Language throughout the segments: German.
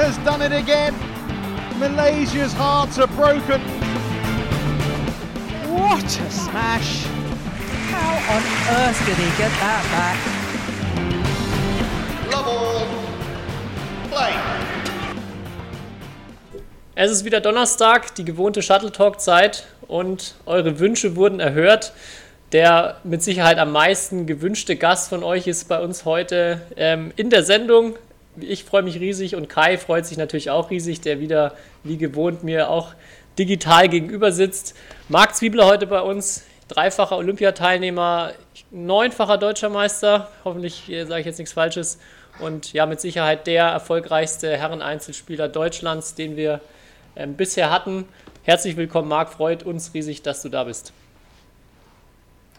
has done it again. Malaysia's hearts are broken. What a smash! How on earth did he get that back? Love all. Play. Es ist wieder Donnerstag, die gewohnte Shuttle Talk Zeit und eure Wünsche wurden erhört. Der mit Sicherheit am meisten gewünschte Gast von euch ist bei uns heute ähm, in der Sendung. Ich freue mich riesig und Kai freut sich natürlich auch riesig, der wieder wie gewohnt mir auch digital gegenüber sitzt. Marc Zwiebler heute bei uns, dreifacher Olympiateilnehmer, neunfacher deutscher Meister. Hoffentlich äh, sage ich jetzt nichts Falsches. Und ja, mit Sicherheit der erfolgreichste Herren-Einzelspieler Deutschlands, den wir ähm, bisher hatten. Herzlich willkommen, Marc. Freut uns riesig, dass du da bist.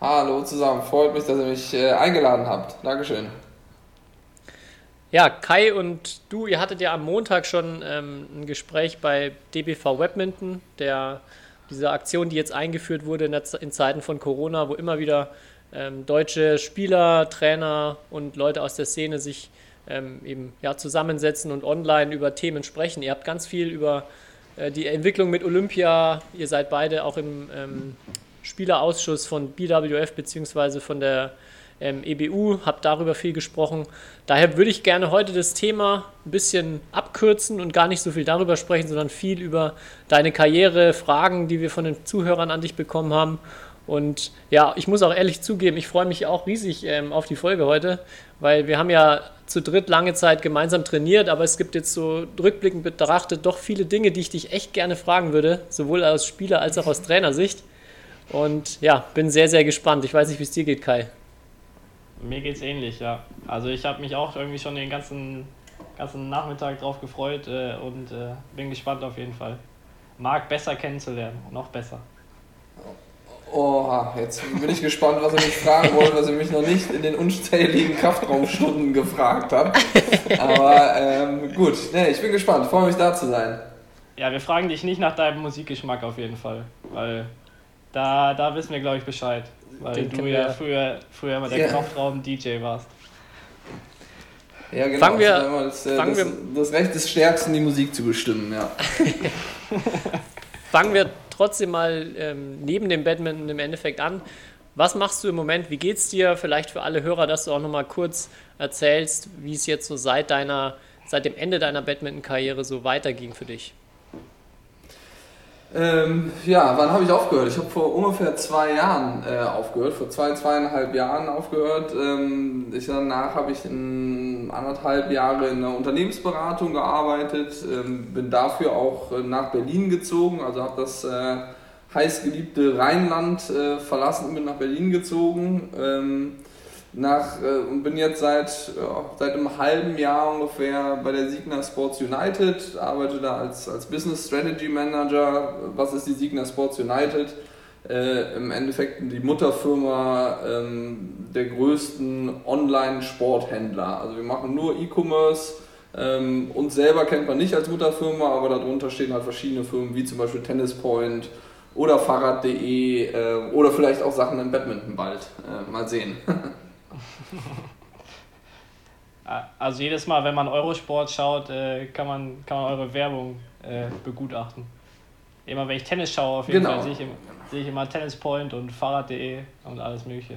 Hallo zusammen, freut mich, dass ihr mich äh, eingeladen habt. Dankeschön. Ja, Kai und du, ihr hattet ja am Montag schon ähm, ein Gespräch bei DBV Webminton, der, diese Aktion, die jetzt eingeführt wurde in, der, in Zeiten von Corona, wo immer wieder ähm, deutsche Spieler, Trainer und Leute aus der Szene sich ähm, eben ja, zusammensetzen und online über Themen sprechen. Ihr habt ganz viel über äh, die Entwicklung mit Olympia, ihr seid beide auch im ähm, Spielerausschuss von BWF bzw. von der ähm, EBU, habe darüber viel gesprochen. Daher würde ich gerne heute das Thema ein bisschen abkürzen und gar nicht so viel darüber sprechen, sondern viel über deine Karriere, Fragen, die wir von den Zuhörern an dich bekommen haben. Und ja, ich muss auch ehrlich zugeben, ich freue mich auch riesig ähm, auf die Folge heute, weil wir haben ja zu dritt lange Zeit gemeinsam trainiert, aber es gibt jetzt so rückblickend betrachtet doch viele Dinge, die ich dich echt gerne fragen würde, sowohl aus Spieler- als auch aus Trainersicht. Und ja, bin sehr, sehr gespannt. Ich weiß nicht, wie es dir geht, Kai. Mir geht's ähnlich, ja. Also ich habe mich auch irgendwie schon den ganzen, ganzen Nachmittag drauf gefreut äh, und äh, bin gespannt auf jeden Fall. Marc besser kennenzulernen, noch besser. Oha, jetzt bin ich gespannt, was ihr mich fragen wollt, was ihr mich noch nicht in den unzähligen Kraftraumstunden gefragt habt. Aber ähm, gut, nee, ich bin gespannt, freue mich da zu sein. Ja, wir fragen dich nicht nach deinem Musikgeschmack auf jeden Fall, weil da, da wissen wir, glaube ich, Bescheid. Weil Den du ja früher, früher immer der ja. Kraftraum-DJ warst. Ja, genau. Fangen wir, also das, äh, fangen das, wir, das Recht des Stärksten, die Musik zu bestimmen, ja. fangen wir trotzdem mal ähm, neben dem Badminton im Endeffekt an. Was machst du im Moment? Wie geht's dir? Vielleicht für alle Hörer, dass du auch nochmal kurz erzählst, wie es jetzt so seit deiner, seit dem Ende deiner Badminton-Karriere so weiterging für dich. Ähm, ja, wann habe ich aufgehört? Ich habe vor ungefähr zwei Jahren äh, aufgehört, vor zwei, zweieinhalb Jahren aufgehört. Ähm, ich, danach habe ich in anderthalb Jahre in einer Unternehmensberatung gearbeitet, ähm, bin dafür auch äh, nach Berlin gezogen, also habe das äh, heißgeliebte Rheinland äh, verlassen und bin nach Berlin gezogen. Nach, äh, und bin jetzt seit, ja, seit einem halben Jahr ungefähr bei der Signa Sports United, arbeite da als, als Business Strategy Manager. Was ist die Signa Sports United? Äh, Im Endeffekt die Mutterfirma ähm, der größten Online-Sporthändler. Also wir machen nur E-Commerce. Ähm, uns selber kennt man nicht als Mutterfirma, aber darunter stehen halt verschiedene Firmen wie zum Beispiel Tennis Point oder Fahrrad.de äh, oder vielleicht auch Sachen im Badminton bald. Äh, mal sehen. Also jedes Mal, wenn man Eurosport schaut, äh, kann, man, kann man eure Werbung äh, begutachten. Immer wenn ich Tennis schaue, auf jeden genau. Fall sehe ich, immer, sehe ich immer Tennis Point und Fahrrad.de und alles mögliche.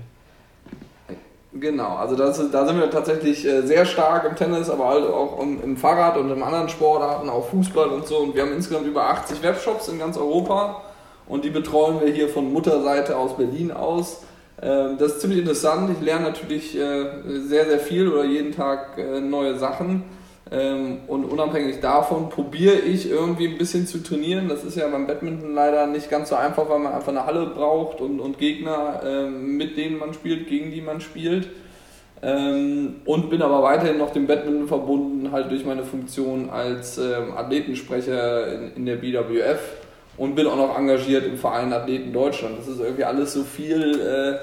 Genau, also das, da sind wir tatsächlich äh, sehr stark im Tennis, aber halt auch im Fahrrad und in anderen Sportarten, auch Fußball und so. Und wir haben insgesamt über 80 Webshops in ganz Europa und die betreuen wir hier von Mutterseite aus Berlin aus. Ähm, das ist ziemlich interessant. Ich lerne natürlich äh, sehr, sehr viel oder jeden Tag äh, neue Sachen. Ähm, und unabhängig davon probiere ich irgendwie ein bisschen zu trainieren. Das ist ja beim Badminton leider nicht ganz so einfach, weil man einfach eine Halle braucht und, und Gegner, ähm, mit denen man spielt, gegen die man spielt. Und bin aber weiterhin noch dem Badminton verbunden, halt durch meine Funktion als Athletensprecher in der BWF und bin auch noch engagiert im Verein Athleten Deutschland. Das ist irgendwie alles so viel äh,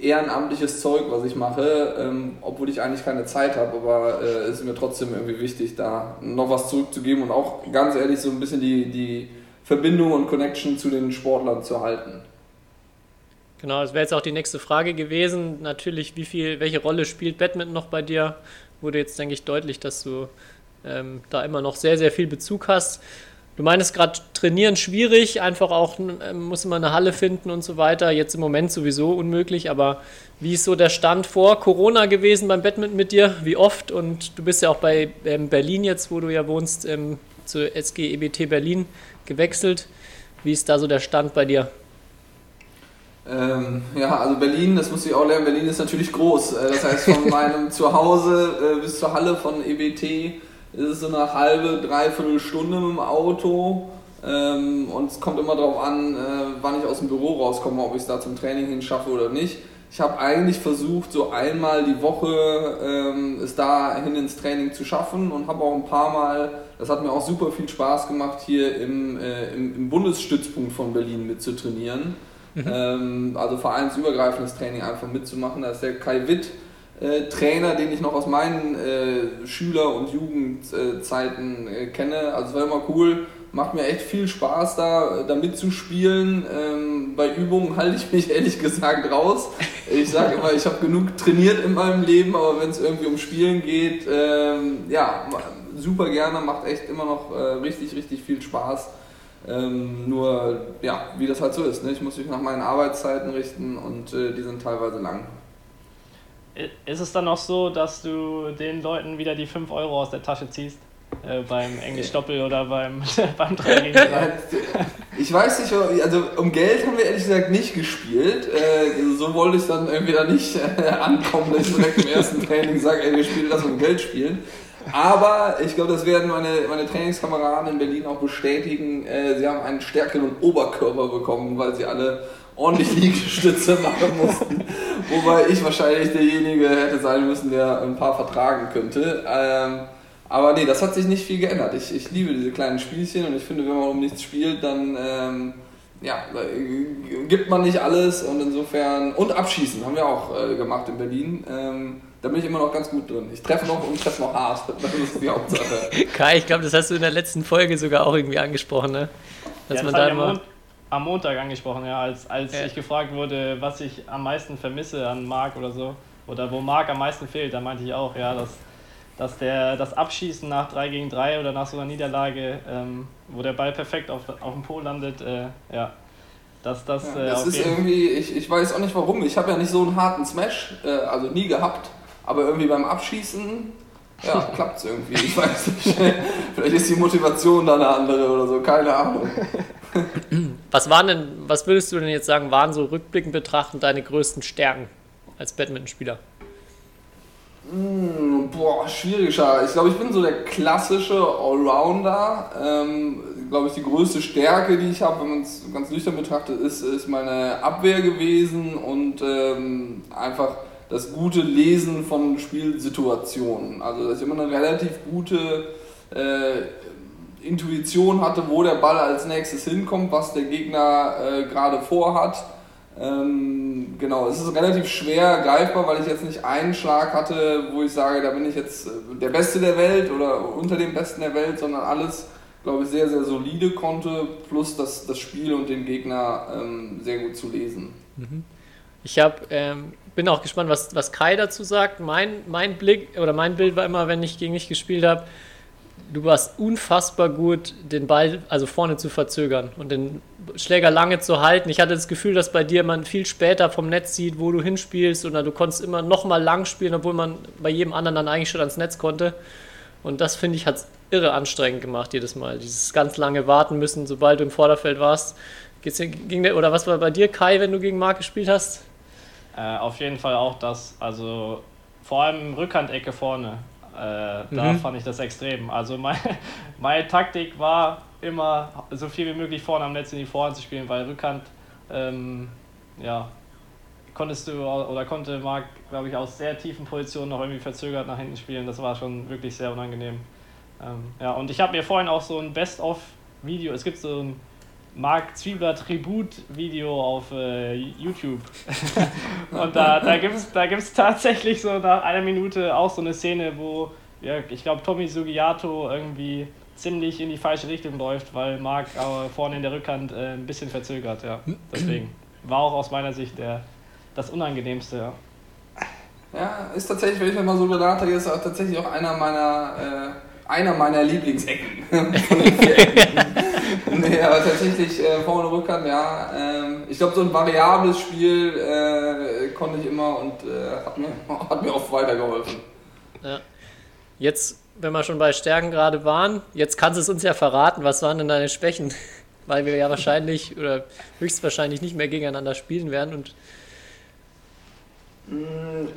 ehrenamtliches Zeug, was ich mache, ähm, obwohl ich eigentlich keine Zeit habe, aber es äh, ist mir trotzdem irgendwie wichtig, da noch was zurückzugeben und auch ganz ehrlich so ein bisschen die, die Verbindung und Connection zu den Sportlern zu halten. Genau, das wäre jetzt auch die nächste Frage gewesen. Natürlich, wie viel, welche Rolle spielt Badminton noch bei dir? Wurde jetzt, denke ich, deutlich, dass du ähm, da immer noch sehr, sehr viel Bezug hast. Du meinst gerade trainieren schwierig, einfach auch äh, muss man eine Halle finden und so weiter. Jetzt im Moment sowieso unmöglich, aber wie ist so der Stand vor Corona gewesen beim Badminton mit dir? Wie oft? Und du bist ja auch bei ähm, Berlin jetzt, wo du ja wohnst, ähm, zur SG EBT Berlin gewechselt. Wie ist da so der Stand bei dir? Ähm, ja, also Berlin, das muss ich auch lernen, Berlin ist natürlich groß. Äh, das heißt, von meinem Zuhause äh, bis zur Halle von EBT ist es so eine halbe, dreiviertel Stunde mit dem Auto. Ähm, und es kommt immer darauf an, äh, wann ich aus dem Büro rauskomme, ob ich es da zum Training hinschaffe oder nicht. Ich habe eigentlich versucht, so einmal die Woche ähm, es dahin ins Training zu schaffen und habe auch ein paar Mal, das hat mir auch super viel Spaß gemacht, hier im, äh, im, im Bundesstützpunkt von Berlin mitzutrainieren. Mhm. Ähm, also vereinsübergreifendes Training einfach mitzumachen. Da ist der Kai Witt, äh, Trainer, den ich noch aus meinen äh, Schüler- und Jugendzeiten äh, kenne. Also es war immer cool, macht mir echt viel Spaß da, da mitzuspielen. Ähm, bei Übungen halte ich mich ehrlich gesagt raus. Ich sage immer, ich habe genug trainiert in meinem Leben, aber wenn es irgendwie um Spielen geht, ähm, ja, super gerne, macht echt immer noch äh, richtig, richtig viel Spaß. Ähm, nur, ja, wie das halt so ist. Ne? Ich muss mich nach meinen Arbeitszeiten richten und äh, die sind teilweise lang. Ist es dann auch so, dass du den Leuten wieder die 5 Euro aus der Tasche ziehst? Äh, beim Englisch-Doppel oder beim, beim 3 gegen 3? Ich weiß nicht, also um Geld haben wir ehrlich gesagt nicht gespielt. Äh, so wollte ich dann irgendwie da nicht äh, ankommen, dass ich direkt im ersten Training sage, ey, wir spielen das um Geld spielen. Aber ich glaube, das werden meine, meine Trainingskameraden in Berlin auch bestätigen. Äh, sie haben einen stärkeren Oberkörper bekommen, weil sie alle ordentlich Liegestütze machen mussten. Wobei ich wahrscheinlich derjenige hätte sein müssen, der ein paar vertragen könnte. Ähm, aber nee, das hat sich nicht viel geändert. Ich, ich liebe diese kleinen Spielchen und ich finde, wenn man um nichts spielt, dann ähm, ja, gibt man nicht alles und insofern. Und Abschießen haben wir auch äh, gemacht in Berlin. Ähm, da bin ich immer noch ganz gut drin. Ich treffe noch und treffe noch hart. Das ist die Hauptsache. Kai, ich glaube, das hast du in der letzten Folge sogar auch irgendwie angesprochen, ne? Dass ja, man da immer. Am Montag angesprochen, ja, als, als ja. ich gefragt wurde, was ich am meisten vermisse an Marc oder so, oder wo Marc am meisten fehlt, da meinte ich auch, ja, dass, dass der, das Abschießen nach 3 gegen 3 oder nach so einer Niederlage, ähm, wo der Ball perfekt auf, auf dem Po landet, äh, ja, dass das. Ja, äh, das ist irgendwie, ich, ich weiß auch nicht warum, ich habe ja nicht so einen harten Smash, äh, also nie gehabt. Aber irgendwie beim Abschießen, ja, klappt es irgendwie. Ich weiß nicht. Vielleicht ist die Motivation da eine andere oder so, keine Ahnung. Was waren denn, was würdest du denn jetzt sagen, waren so rückblickend betrachtend deine größten Stärken als Badmintonspieler? Mmh, boah, schwieriger. Ich glaube, ich bin so der klassische Allrounder. Ähm, glaube ich, die größte Stärke, die ich habe, wenn man es ganz nüchtern betrachtet, ist, ist meine Abwehr gewesen und ähm, einfach das gute Lesen von Spielsituationen. Also dass ich immer eine relativ gute äh, Intuition hatte, wo der Ball als nächstes hinkommt, was der Gegner äh, gerade vorhat. Ähm, genau, es ist relativ schwer greifbar, weil ich jetzt nicht einen Schlag hatte, wo ich sage, da bin ich jetzt äh, der Beste der Welt oder unter dem Besten der Welt, sondern alles, glaube ich, sehr, sehr solide konnte, plus das, das Spiel und den Gegner ähm, sehr gut zu lesen. Mhm. Ich habe ähm, bin auch gespannt, was, was Kai dazu sagt. Mein, mein Blick oder mein Bild war immer, wenn ich gegen dich gespielt habe, du warst unfassbar gut, den Ball also vorne zu verzögern und den Schläger lange zu halten. Ich hatte das Gefühl, dass bei dir man viel später vom Netz sieht, wo du hinspielst oder du konntest immer noch mal lang spielen, obwohl man bei jedem anderen dann eigentlich schon ans Netz konnte. Und das finde ich hat es irre anstrengend gemacht jedes Mal. Dieses ganz lange warten müssen, sobald du im Vorderfeld warst. Geht's, der, oder was war bei dir, Kai, wenn du gegen Marc gespielt hast? Äh, auf jeden Fall auch das, also vor allem Rückhandecke vorne. Äh, da mhm. fand ich das extrem. Also mein, meine Taktik war immer so viel wie möglich vorne am Netz in die Vorhand zu spielen, weil Rückhand, ähm, ja, konntest du oder konnte Marc, glaube ich, aus sehr tiefen Positionen noch irgendwie verzögert nach hinten spielen. Das war schon wirklich sehr unangenehm. Ähm, ja, und ich habe mir vorhin auch so ein Best-of-Video, es gibt so ein Mark Zwiebler Tribut-Video auf äh, YouTube. und da, da gibt es da gibt's tatsächlich so nach einer Minute auch so eine Szene, wo ja, ich glaube Tommy Sugiato irgendwie ziemlich in die falsche Richtung läuft, weil Mark äh, vorne in der Rückhand äh, ein bisschen verzögert. Ja. Deswegen war auch aus meiner Sicht der, das Unangenehmste. Ja. ja, ist tatsächlich, wenn ich mir mal so drüber nachdenke, ist auch tatsächlich auch einer meiner einer meiner Lieblingsecken nee, aber tatsächlich äh, vorne Rückhand, ja. Ähm, ich glaube, so ein variables Spiel äh, konnte ich immer und äh, hat, mir, hat mir oft weitergeholfen. Ja. Jetzt, wenn wir schon bei Stärken gerade waren, jetzt kannst du es uns ja verraten, was waren denn deine Schwächen? Weil wir ja wahrscheinlich oder höchstwahrscheinlich nicht mehr gegeneinander spielen werden und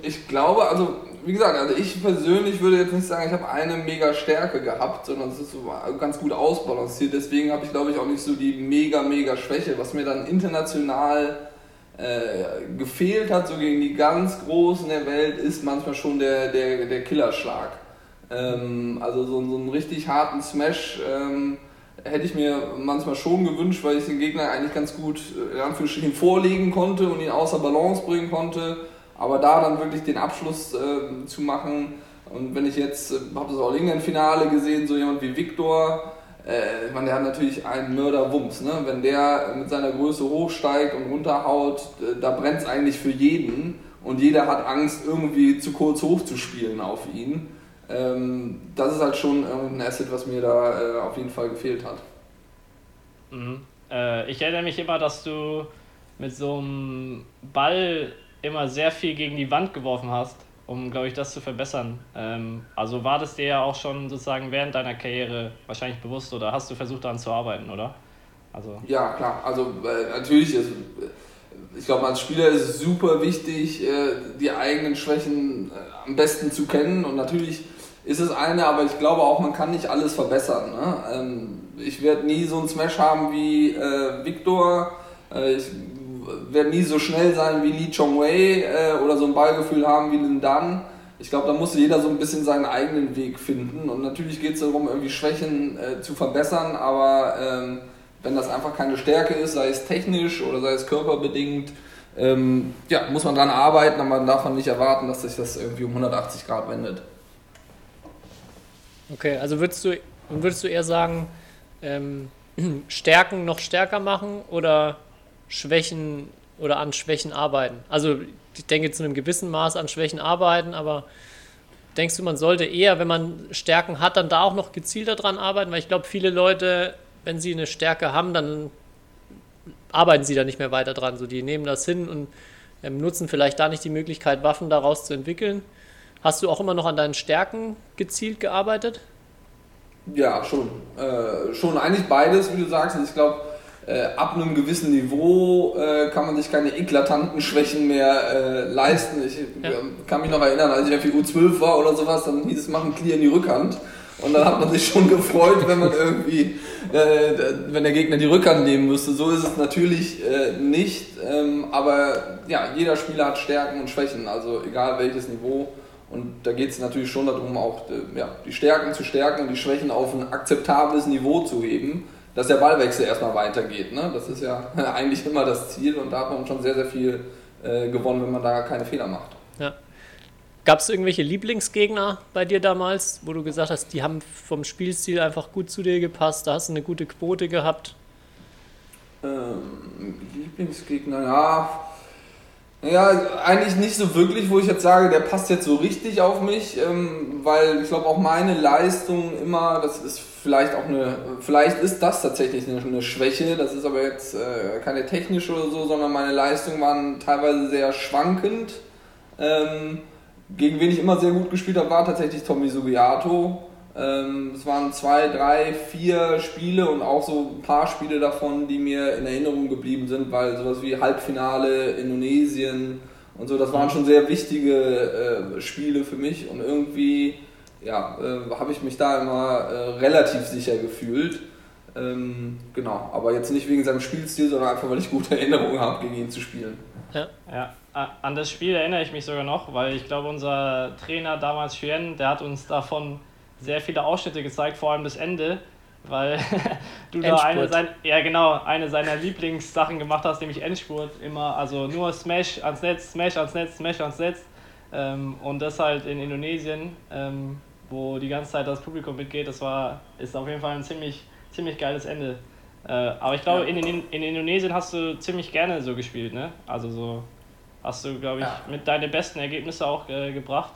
ich glaube, also wie gesagt, also ich persönlich würde jetzt nicht sagen, ich habe eine mega Stärke gehabt, sondern es ist so ganz gut ausbalanciert. Deswegen habe ich glaube ich auch nicht so die mega, mega Schwäche, was mir dann international äh, gefehlt hat, so gegen die ganz Großen der Welt, ist manchmal schon der, der, der Killerschlag. Ähm, also so, so einen richtig harten Smash ähm, hätte ich mir manchmal schon gewünscht, weil ich den Gegner eigentlich ganz gut äh, in vorlegen konnte und ihn außer Balance bringen konnte. Aber da dann wirklich den Abschluss äh, zu machen, und wenn ich jetzt, äh, habe das auch England-Finale gesehen, so jemand wie Viktor, äh, ich meine, der hat natürlich einen Mörderwumms. Ne? Wenn der mit seiner Größe hochsteigt und runterhaut, äh, da brennt es eigentlich für jeden. Und jeder hat Angst, irgendwie zu kurz hochzuspielen auf ihn. Ähm, das ist halt schon ein Asset, was mir da äh, auf jeden Fall gefehlt hat. Mhm. Äh, ich erinnere mich immer, dass du mit so einem Ball immer sehr viel gegen die Wand geworfen hast, um, glaube ich, das zu verbessern. Ähm, also war das dir ja auch schon sozusagen während deiner Karriere wahrscheinlich bewusst oder hast du versucht daran zu arbeiten, oder? Also. Ja, klar. Also äh, natürlich ist, ich glaube, als Spieler ist es super wichtig, äh, die eigenen Schwächen äh, am besten zu kennen und natürlich ist es eine, aber ich glaube auch, man kann nicht alles verbessern. Ne? Ähm, ich werde nie so einen Smash haben wie äh, Victor. Äh, ich werden nie so schnell sein wie Lee Chong Wei äh, oder so ein Ballgefühl haben wie Lin Dan. Ich glaube, da muss jeder so ein bisschen seinen eigenen Weg finden. Und natürlich geht es darum, irgendwie Schwächen äh, zu verbessern, aber ähm, wenn das einfach keine Stärke ist, sei es technisch oder sei es körperbedingt, ähm, ja, muss man dran arbeiten, aber man darf man nicht erwarten, dass sich das irgendwie um 180 Grad wendet. Okay, also würdest du, würdest du eher sagen, ähm, Stärken noch stärker machen oder Schwächen oder an Schwächen arbeiten. Also ich denke zu einem gewissen Maß an Schwächen arbeiten, aber denkst du, man sollte eher, wenn man Stärken hat, dann da auch noch gezielter dran arbeiten? Weil ich glaube, viele Leute, wenn sie eine Stärke haben, dann arbeiten sie da nicht mehr weiter dran. So, die nehmen das hin und ähm, nutzen vielleicht da nicht die Möglichkeit, Waffen daraus zu entwickeln. Hast du auch immer noch an deinen Stärken gezielt gearbeitet? Ja, schon. Äh, schon eigentlich beides, wie du sagst. Ich glaube, äh, ab einem gewissen Niveau äh, kann man sich keine eklatanten Schwächen mehr äh, leisten. Ich ja. kann mich noch erinnern, als ich auf die U12 war oder sowas, dann hieß es, machen Clear in die Rückhand. Und dann hat man sich schon gefreut, wenn man irgendwie, äh, wenn der Gegner die Rückhand nehmen müsste. So ist es natürlich äh, nicht. Ähm, aber ja, jeder Spieler hat Stärken und Schwächen, also egal welches Niveau. Und da geht es natürlich schon darum, auch äh, ja, die Stärken zu stärken und die Schwächen auf ein akzeptables Niveau zu heben dass der Ballwechsel erstmal weitergeht. Ne? Das ist ja eigentlich immer das Ziel und da hat man schon sehr, sehr viel äh, gewonnen, wenn man da keine Fehler macht. Ja. Gab es irgendwelche Lieblingsgegner bei dir damals, wo du gesagt hast, die haben vom Spielstil einfach gut zu dir gepasst, da hast du eine gute Quote gehabt? Ähm, Lieblingsgegner, ja. Ja, eigentlich nicht so wirklich, wo ich jetzt sage, der passt jetzt so richtig auf mich, ähm, weil ich glaube auch meine Leistung immer, das ist vielleicht auch eine, vielleicht ist das tatsächlich eine, eine Schwäche, das ist aber jetzt äh, keine technische oder so, sondern meine Leistungen waren teilweise sehr schwankend. Ähm, gegen wen ich immer sehr gut gespielt habe, war tatsächlich Tommy Sugiato. Ähm, es waren zwei, drei, vier Spiele und auch so ein paar Spiele davon, die mir in Erinnerung geblieben sind, weil sowas wie Halbfinale, Indonesien und so, das waren schon sehr wichtige äh, Spiele für mich und irgendwie ja, äh, habe ich mich da immer äh, relativ sicher gefühlt. Ähm, genau, aber jetzt nicht wegen seinem Spielstil, sondern einfach, weil ich gute Erinnerungen habe, gegen ihn zu spielen. Ja. ja, an das Spiel erinnere ich mich sogar noch, weil ich glaube, unser Trainer damals, Chuen, der hat uns davon sehr viele Ausschnitte gezeigt, vor allem das Ende, weil du da eine, sein, ja, genau, eine seiner Lieblingssachen gemacht hast, nämlich Endspurt. Immer, also nur Smash ans Netz, Smash ans Netz, Smash ans Netz. Ähm, und das halt in Indonesien. Ähm, wo die ganze Zeit das Publikum mitgeht. Das war, ist auf jeden Fall ein ziemlich, ziemlich geiles Ende. Äh, aber ich glaube, ja. in, in, in Indonesien hast du ziemlich gerne so gespielt, ne? Also so hast du, glaube ich, ja. mit deine besten Ergebnisse auch äh, gebracht.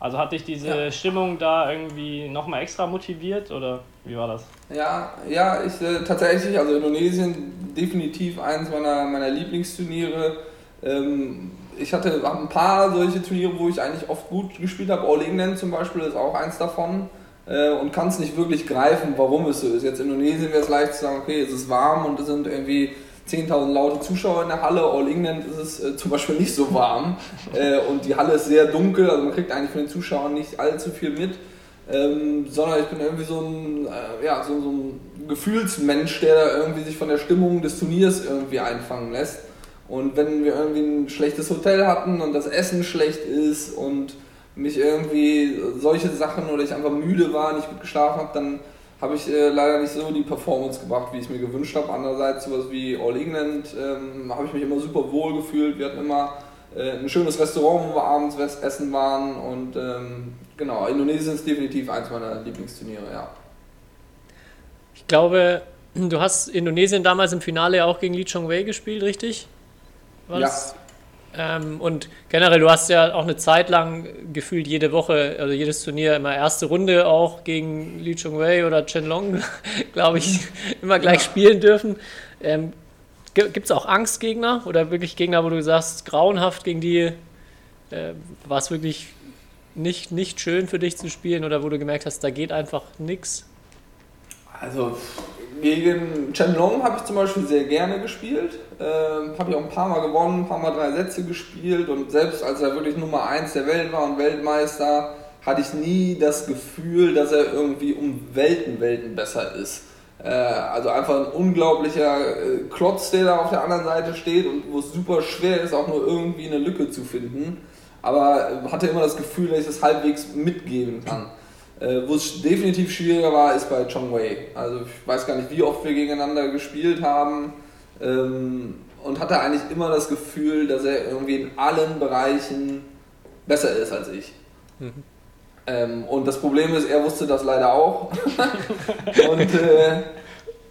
Also hat dich diese ja. Stimmung da irgendwie nochmal extra motiviert oder wie war das? Ja, ja, ich äh, tatsächlich, also Indonesien definitiv eines meiner, meiner Lieblingsturniere. Ähm, ich hatte ein paar solche Turniere, wo ich eigentlich oft gut gespielt habe. All England zum Beispiel ist auch eins davon. Äh, und kann es nicht wirklich greifen, warum es so ist. Jetzt in Indonesien wäre es leicht zu sagen, okay, es ist warm und es sind irgendwie 10.000 laute Zuschauer in der Halle. All England ist es äh, zum Beispiel nicht so warm äh, und die Halle ist sehr dunkel, also man kriegt eigentlich von den Zuschauern nicht allzu viel mit. Ähm, sondern ich bin irgendwie so ein, äh, ja, so, so, ein Gefühlsmensch, der da irgendwie sich von der Stimmung des Turniers irgendwie einfangen lässt. Und wenn wir irgendwie ein schlechtes Hotel hatten und das Essen schlecht ist und mich irgendwie solche Sachen oder ich einfach müde war, nicht gut geschlafen habe, dann habe ich äh, leider nicht so die Performance gebracht, wie ich es mir gewünscht habe. Andererseits sowas wie All England ähm, habe ich mich immer super wohl gefühlt. Wir hatten immer äh, ein schönes Restaurant, wo wir abends essen waren und ähm, genau, Indonesien ist definitiv eins meiner Lieblingsturniere, ja. Ich glaube, du hast Indonesien damals im Finale auch gegen Lee Chong Wei gespielt, richtig? War ja. Ähm, und generell, du hast ja auch eine Zeit lang gefühlt jede Woche, also jedes Turnier immer erste Runde auch gegen Li Chongwei oder Chen Long, glaube ich, immer gleich ja. spielen dürfen. Ähm, Gibt es auch Angstgegner oder wirklich Gegner, wo du sagst, grauenhaft gegen die, äh, war es wirklich nicht, nicht schön für dich zu spielen oder wo du gemerkt hast, da geht einfach nichts? Also gegen Chen Long habe ich zum Beispiel sehr gerne gespielt. Ähm, habe ich auch ein paar Mal gewonnen, ein paar Mal drei Sätze gespielt und selbst als er wirklich Nummer 1 der Welt war und Weltmeister, hatte ich nie das Gefühl, dass er irgendwie um Welten, Welten besser ist. Äh, also einfach ein unglaublicher äh, Klotz, der da auf der anderen Seite steht und wo es super schwer ist, auch nur irgendwie eine Lücke zu finden. Aber hatte immer das Gefühl, dass ich das halbwegs mitgeben kann. Äh, Wo es definitiv schwieriger war, ist bei Chong Wei. Also ich weiß gar nicht, wie oft wir gegeneinander gespielt haben ähm, und hatte eigentlich immer das Gefühl, dass er irgendwie in allen Bereichen besser ist als ich. Mhm. Ähm, und das Problem ist, er wusste das leider auch. und äh,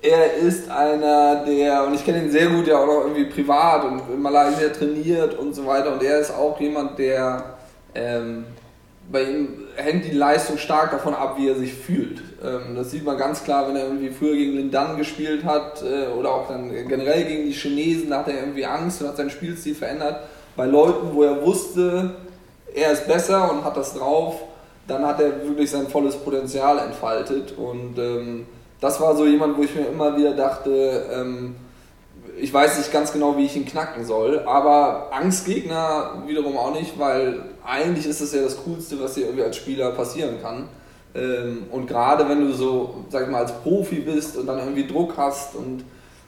er ist einer, der, und ich kenne ihn sehr gut ja auch noch irgendwie privat und in Malaysia trainiert und so weiter. Und er ist auch jemand, der ähm, bei ihm hängt die Leistung stark davon ab, wie er sich fühlt. Ähm, das sieht man ganz klar, wenn er irgendwie früher gegen Lindan gespielt hat äh, oder auch dann generell gegen die Chinesen, da hat er irgendwie Angst und hat seinen Spielstil verändert. Bei Leuten, wo er wusste, er ist besser und hat das drauf, dann hat er wirklich sein volles Potenzial entfaltet. Und ähm, das war so jemand, wo ich mir immer wieder dachte, ähm, ich weiß nicht ganz genau, wie ich ihn knacken soll, aber Angstgegner wiederum auch nicht, weil eigentlich ist das ja das Coolste, was dir irgendwie als Spieler passieren kann. Ähm, und gerade wenn du so, sag ich mal, als Profi bist und dann irgendwie Druck hast und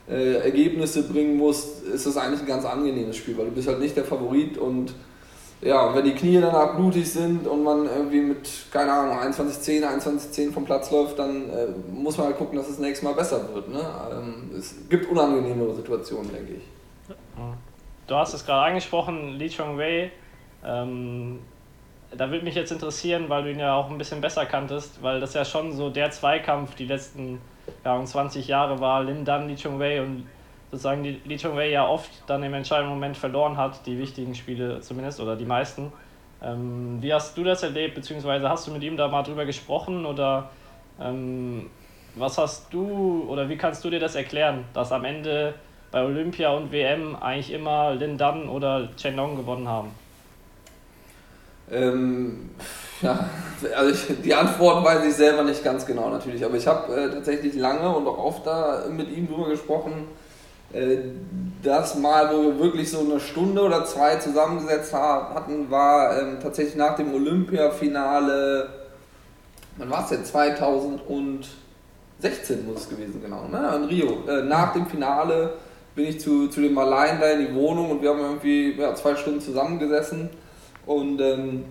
äh, Ergebnisse bringen musst, ist das eigentlich ein ganz angenehmes Spiel, weil du bist halt nicht der Favorit und ja, und wenn die Knie danach blutig sind und man irgendwie mit, keine Ahnung, 21-10, 21-10 vom Platz läuft, dann äh, muss man halt gucken, dass es das nächste Mal besser wird. Ne? Ähm, es gibt unangenehmere Situationen, denke ich. Du hast es gerade angesprochen, Lee Chong Wei. Ähm, da würde mich jetzt interessieren, weil du ihn ja auch ein bisschen besser kanntest, weil das ja schon so der Zweikampf die letzten ja, 20 Jahre war, Lin Dan, Lee Chong Wei und sozusagen die Lee Chong Wei ja oft dann im entscheidenden Moment verloren hat, die wichtigen Spiele zumindest oder die meisten. Ähm, wie hast du das erlebt, beziehungsweise hast du mit ihm da mal drüber gesprochen oder ähm, was hast du oder wie kannst du dir das erklären, dass am Ende bei Olympia und WM eigentlich immer Lin Dan oder Chen Long gewonnen haben? Ähm, ja, also ich, die Antwort weiß ich selber nicht ganz genau natürlich, aber ich habe äh, tatsächlich lange und auch oft da mit ihm drüber gesprochen, äh, das Mal, wo wir wirklich so eine Stunde oder zwei zusammengesetzt hatten, war ähm, tatsächlich nach dem Olympiafinale, wann war es denn? 2016 muss es gewesen, genau, ne? in Rio. Äh, nach dem Finale bin ich zu, zu dem Malaien da in die Wohnung und wir haben irgendwie ja, zwei Stunden zusammengesessen und ähm,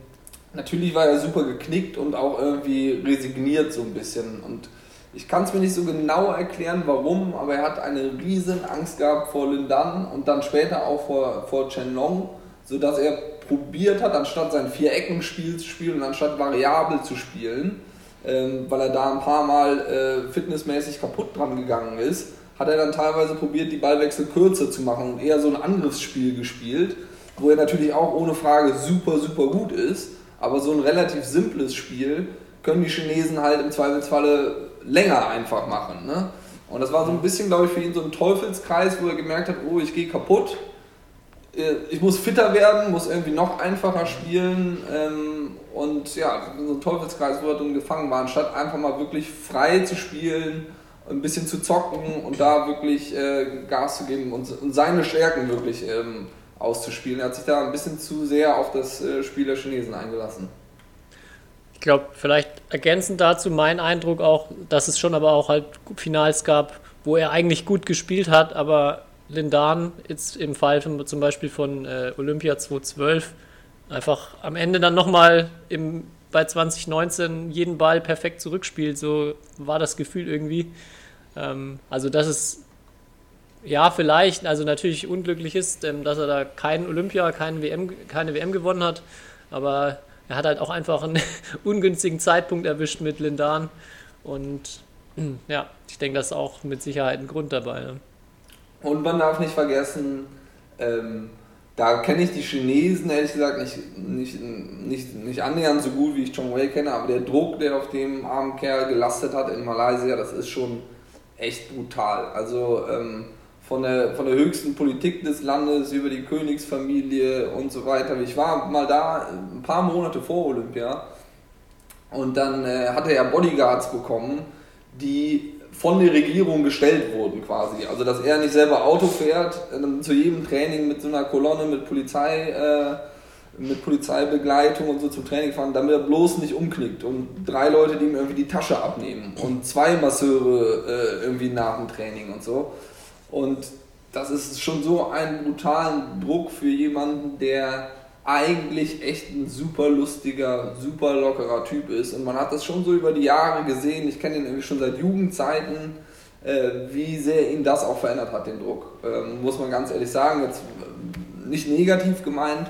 natürlich war er super geknickt und auch irgendwie resigniert so ein bisschen. Und ich kann es mir nicht so genau erklären, warum, aber er hat eine riesen Angst gehabt vor Lindan und dann später auch vor, vor Long, sodass er probiert hat, anstatt sein Vier-Ecken-Spiel zu spielen und anstatt variabel zu spielen, ähm, weil er da ein paar Mal äh, fitnessmäßig kaputt dran gegangen ist, hat er dann teilweise probiert, die Ballwechsel kürzer zu machen und eher so ein Angriffsspiel gespielt, wo er natürlich auch ohne Frage super, super gut ist, aber so ein relativ simples Spiel können die Chinesen halt im Zweifelsfalle länger einfach machen. Ne? Und das war so ein bisschen, glaube ich, für ihn so ein Teufelskreis, wo er gemerkt hat, oh, ich gehe kaputt, äh, ich muss fitter werden, muss irgendwie noch einfacher spielen ähm, und ja, so ein Teufelskreis, wo er dann gefangen war, anstatt einfach mal wirklich frei zu spielen, ein bisschen zu zocken und da wirklich äh, Gas zu geben und, und seine Stärken wirklich ähm, auszuspielen. Er hat sich da ein bisschen zu sehr auf das äh, Spiel der Chinesen eingelassen. Ich glaube, vielleicht ergänzend dazu mein Eindruck auch, dass es schon aber auch halt Finals gab, wo er eigentlich gut gespielt hat, aber Lindan jetzt im Fall von, zum Beispiel von äh, Olympia 2012 einfach am Ende dann nochmal bei 2019 jeden Ball perfekt zurückspielt. So war das Gefühl irgendwie. Ähm, also, dass es ja vielleicht, also natürlich unglücklich ist, ähm, dass er da keinen Olympia, keinen WM, keine WM gewonnen hat, aber er hat halt auch einfach einen ungünstigen Zeitpunkt erwischt mit Lindan. Und ja, ich denke, das ist auch mit Sicherheit ein Grund dabei. Ne? Und man darf nicht vergessen, ähm, da kenne ich die Chinesen ehrlich gesagt nicht, nicht, nicht, nicht annähernd so gut, wie ich Chong Wei kenne, aber der Druck, der auf dem armen Kerl gelastet hat in Malaysia, das ist schon echt brutal. Also ähm, von der, von der höchsten Politik des Landes über die Königsfamilie und so weiter. Ich war mal da ein paar Monate vor Olympia und dann äh, hatte er Bodyguards bekommen, die von der Regierung gestellt wurden quasi. Also dass er nicht selber Auto fährt, äh, zu jedem Training mit so einer Kolonne mit Polizei, äh, mit Polizeibegleitung und so zum Training fahren, damit er bloß nicht umknickt. Und drei Leute, die ihm irgendwie die Tasche abnehmen und zwei Masseure äh, irgendwie nach dem Training und so. Und das ist schon so ein brutalen Druck für jemanden, der eigentlich echt ein super lustiger, super lockerer Typ ist. Und man hat das schon so über die Jahre gesehen. Ich kenne ihn irgendwie schon seit Jugendzeiten, äh, wie sehr ihn das auch verändert hat, den Druck. Ähm, muss man ganz ehrlich sagen, jetzt nicht negativ gemeint,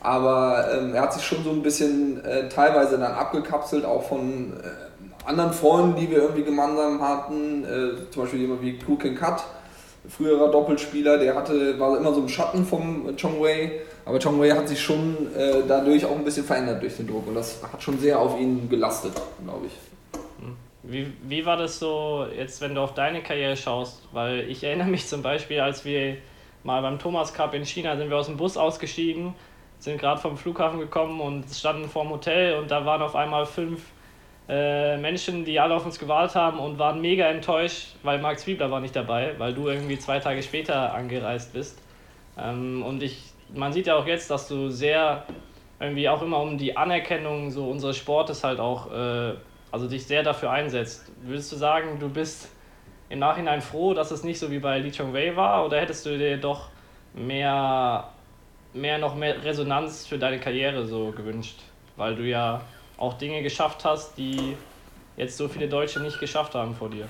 aber ähm, er hat sich schon so ein bisschen äh, teilweise dann abgekapselt, auch von äh, anderen Freunden, die wir irgendwie gemeinsam hatten, äh, zum Beispiel jemand wie Krug Cut früherer Doppelspieler, der hatte, war immer so im Schatten vom Chong Wei, aber Chong Wei hat sich schon äh, dadurch auch ein bisschen verändert durch den Druck und das hat schon sehr auf ihn gelastet, glaube ich. Wie, wie war das so jetzt, wenn du auf deine Karriere schaust? Weil ich erinnere mich zum Beispiel, als wir mal beim Thomas Cup in China sind wir aus dem Bus ausgestiegen, sind gerade vom Flughafen gekommen und standen vorm Hotel und da waren auf einmal fünf äh, Menschen, die alle auf uns gewartet haben und waren mega enttäuscht, weil Marc Zwiebler war nicht dabei, weil du irgendwie zwei Tage später angereist bist. Ähm, und ich, man sieht ja auch jetzt, dass du sehr irgendwie auch immer um die Anerkennung so unseres Sportes halt auch, äh, also dich sehr dafür einsetzt. Würdest du sagen, du bist im Nachhinein froh, dass es nicht so wie bei Lee Chong Wei war oder hättest du dir doch mehr, mehr noch mehr Resonanz für deine Karriere so gewünscht? Weil du ja auch Dinge geschafft hast, die jetzt so viele Deutsche nicht geschafft haben vor dir?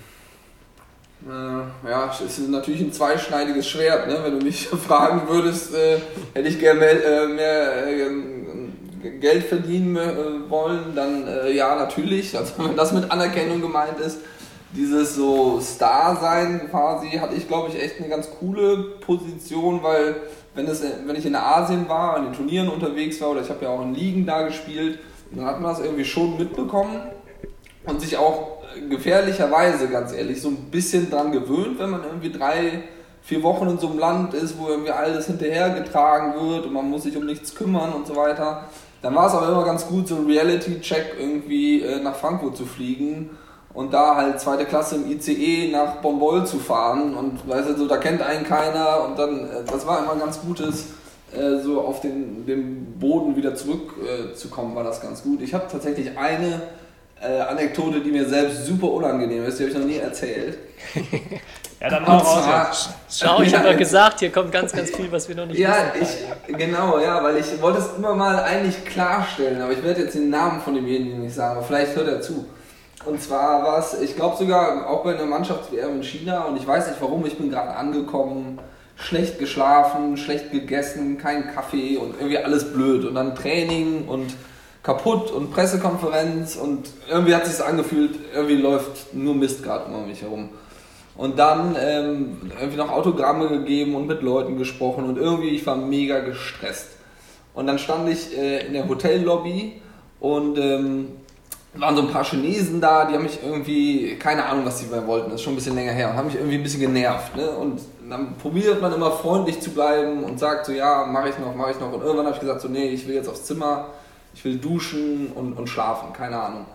Äh, ja, es ist natürlich ein zweischneidiges Schwert. Ne? Wenn du mich fragen würdest, äh, hätte ich gerne mehr, äh, mehr äh, Geld verdienen äh, wollen, dann äh, ja, natürlich. Also wenn das mit Anerkennung gemeint ist, dieses so Star-Sein quasi, hatte ich glaube ich echt eine ganz coole Position, weil wenn, es, wenn ich in Asien war, an den Turnieren unterwegs war oder ich habe ja auch in Ligen da gespielt, dann hat man das irgendwie schon mitbekommen und sich auch gefährlicherweise, ganz ehrlich, so ein bisschen dran gewöhnt, wenn man irgendwie drei, vier Wochen in so einem Land ist, wo irgendwie alles hinterhergetragen wird und man muss sich um nichts kümmern und so weiter. Dann war es aber immer ganz gut, so ein Reality-Check irgendwie äh, nach Frankfurt zu fliegen und da halt zweite Klasse im ICE nach Bonbol zu fahren und weißt du, so, da kennt einen keiner und dann, äh, das war immer ein ganz gutes äh, so auf den, den Boden wieder zurückzukommen, äh, war das ganz gut. Ich habe tatsächlich eine äh, Anekdote, die mir selbst super unangenehm ist, die habe ich noch nie erzählt. ja, dann hau raus. Schau, ich habe ja gesagt, hier kommt ganz, ganz viel, was wir noch nicht ja, wissen. Ja, genau, ja, weil ich wollte es immer mal eigentlich klarstellen, aber ich werde jetzt den Namen von demjenigen nicht sagen, aber vielleicht hört er zu. Und zwar war es, ich glaube sogar auch bei einer Mannschafts-WM in China und ich weiß nicht warum, ich bin gerade angekommen schlecht geschlafen, schlecht gegessen, kein Kaffee und irgendwie alles blöd. Und dann Training und kaputt und Pressekonferenz und irgendwie hat sich angefühlt, irgendwie läuft nur Mist gerade um mich herum. Und dann ähm, irgendwie noch Autogramme gegeben und mit Leuten gesprochen und irgendwie ich war mega gestresst. Und dann stand ich äh, in der Hotellobby Und ähm, waren so ein paar Chinesen da, die haben mich irgendwie, keine Ahnung, was die wollten, das ist schon ein bisschen länger her, und haben mich irgendwie ein bisschen genervt. Ne? Und dann probiert man immer freundlich zu bleiben und sagt so, ja, mache ich noch, mache ich noch. Und irgendwann habe ich gesagt, so, nee, ich will jetzt aufs Zimmer, ich will duschen und, und schlafen, keine Ahnung.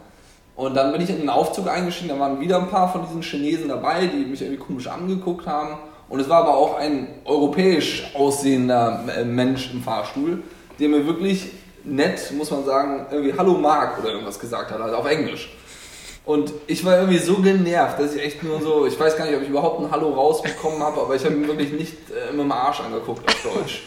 Und dann bin ich in den Aufzug eingestiegen, da waren wieder ein paar von diesen Chinesen dabei, die mich irgendwie komisch angeguckt haben. Und es war aber auch ein europäisch aussehender äh, Mensch im Fahrstuhl, der mir wirklich nett, muss man sagen, irgendwie Hallo Mark oder irgendwas gesagt hat, also auf Englisch. Und ich war irgendwie so genervt, dass ich echt nur so, ich weiß gar nicht, ob ich überhaupt ein Hallo rausbekommen habe, aber ich habe ihn wirklich nicht äh, mit dem Arsch angeguckt auf Deutsch.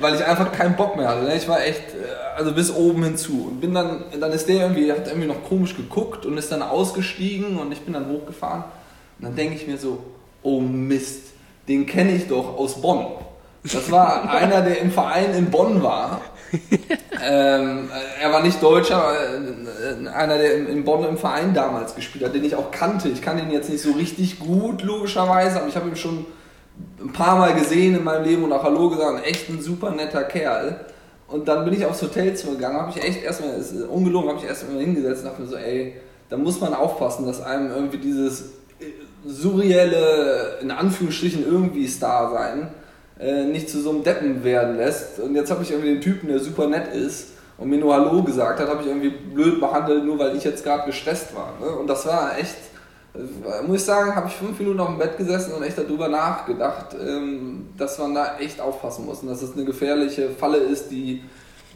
Weil ich einfach keinen Bock mehr hatte. Ne? Ich war echt, äh, also bis oben hinzu. Und bin dann, dann ist der irgendwie, hat irgendwie noch komisch geguckt und ist dann ausgestiegen und ich bin dann hochgefahren. Und dann denke ich mir so, oh Mist, den kenne ich doch aus Bonn. Das war einer, der im Verein in Bonn war ähm, er war nicht Deutscher, äh, einer, der in Bonn im Verein damals gespielt hat, den ich auch kannte. Ich kann ihn jetzt nicht so richtig gut, logischerweise, aber ich habe ihn schon ein paar Mal gesehen in meinem Leben und auch Hallo gesagt. Echt ein super netter Kerl. Und dann bin ich aufs Hotelzimmer gegangen, habe ich echt erstmal, ist ungelogen, habe ich erstmal hingesetzt und dachte mir so, ey, da muss man aufpassen, dass einem irgendwie dieses surreelle, in Anführungsstrichen irgendwie Star sein, äh, nicht zu so einem Deppen werden lässt. Und jetzt habe ich irgendwie den Typen, der super nett ist und mir nur Hallo gesagt hat, habe ich irgendwie blöd behandelt, nur weil ich jetzt gerade gestresst war. Ne? Und das war echt, äh, muss ich sagen, habe ich fünf Minuten auf dem Bett gesessen und echt darüber nachgedacht, ähm, dass man da echt aufpassen muss und dass es eine gefährliche Falle ist, die,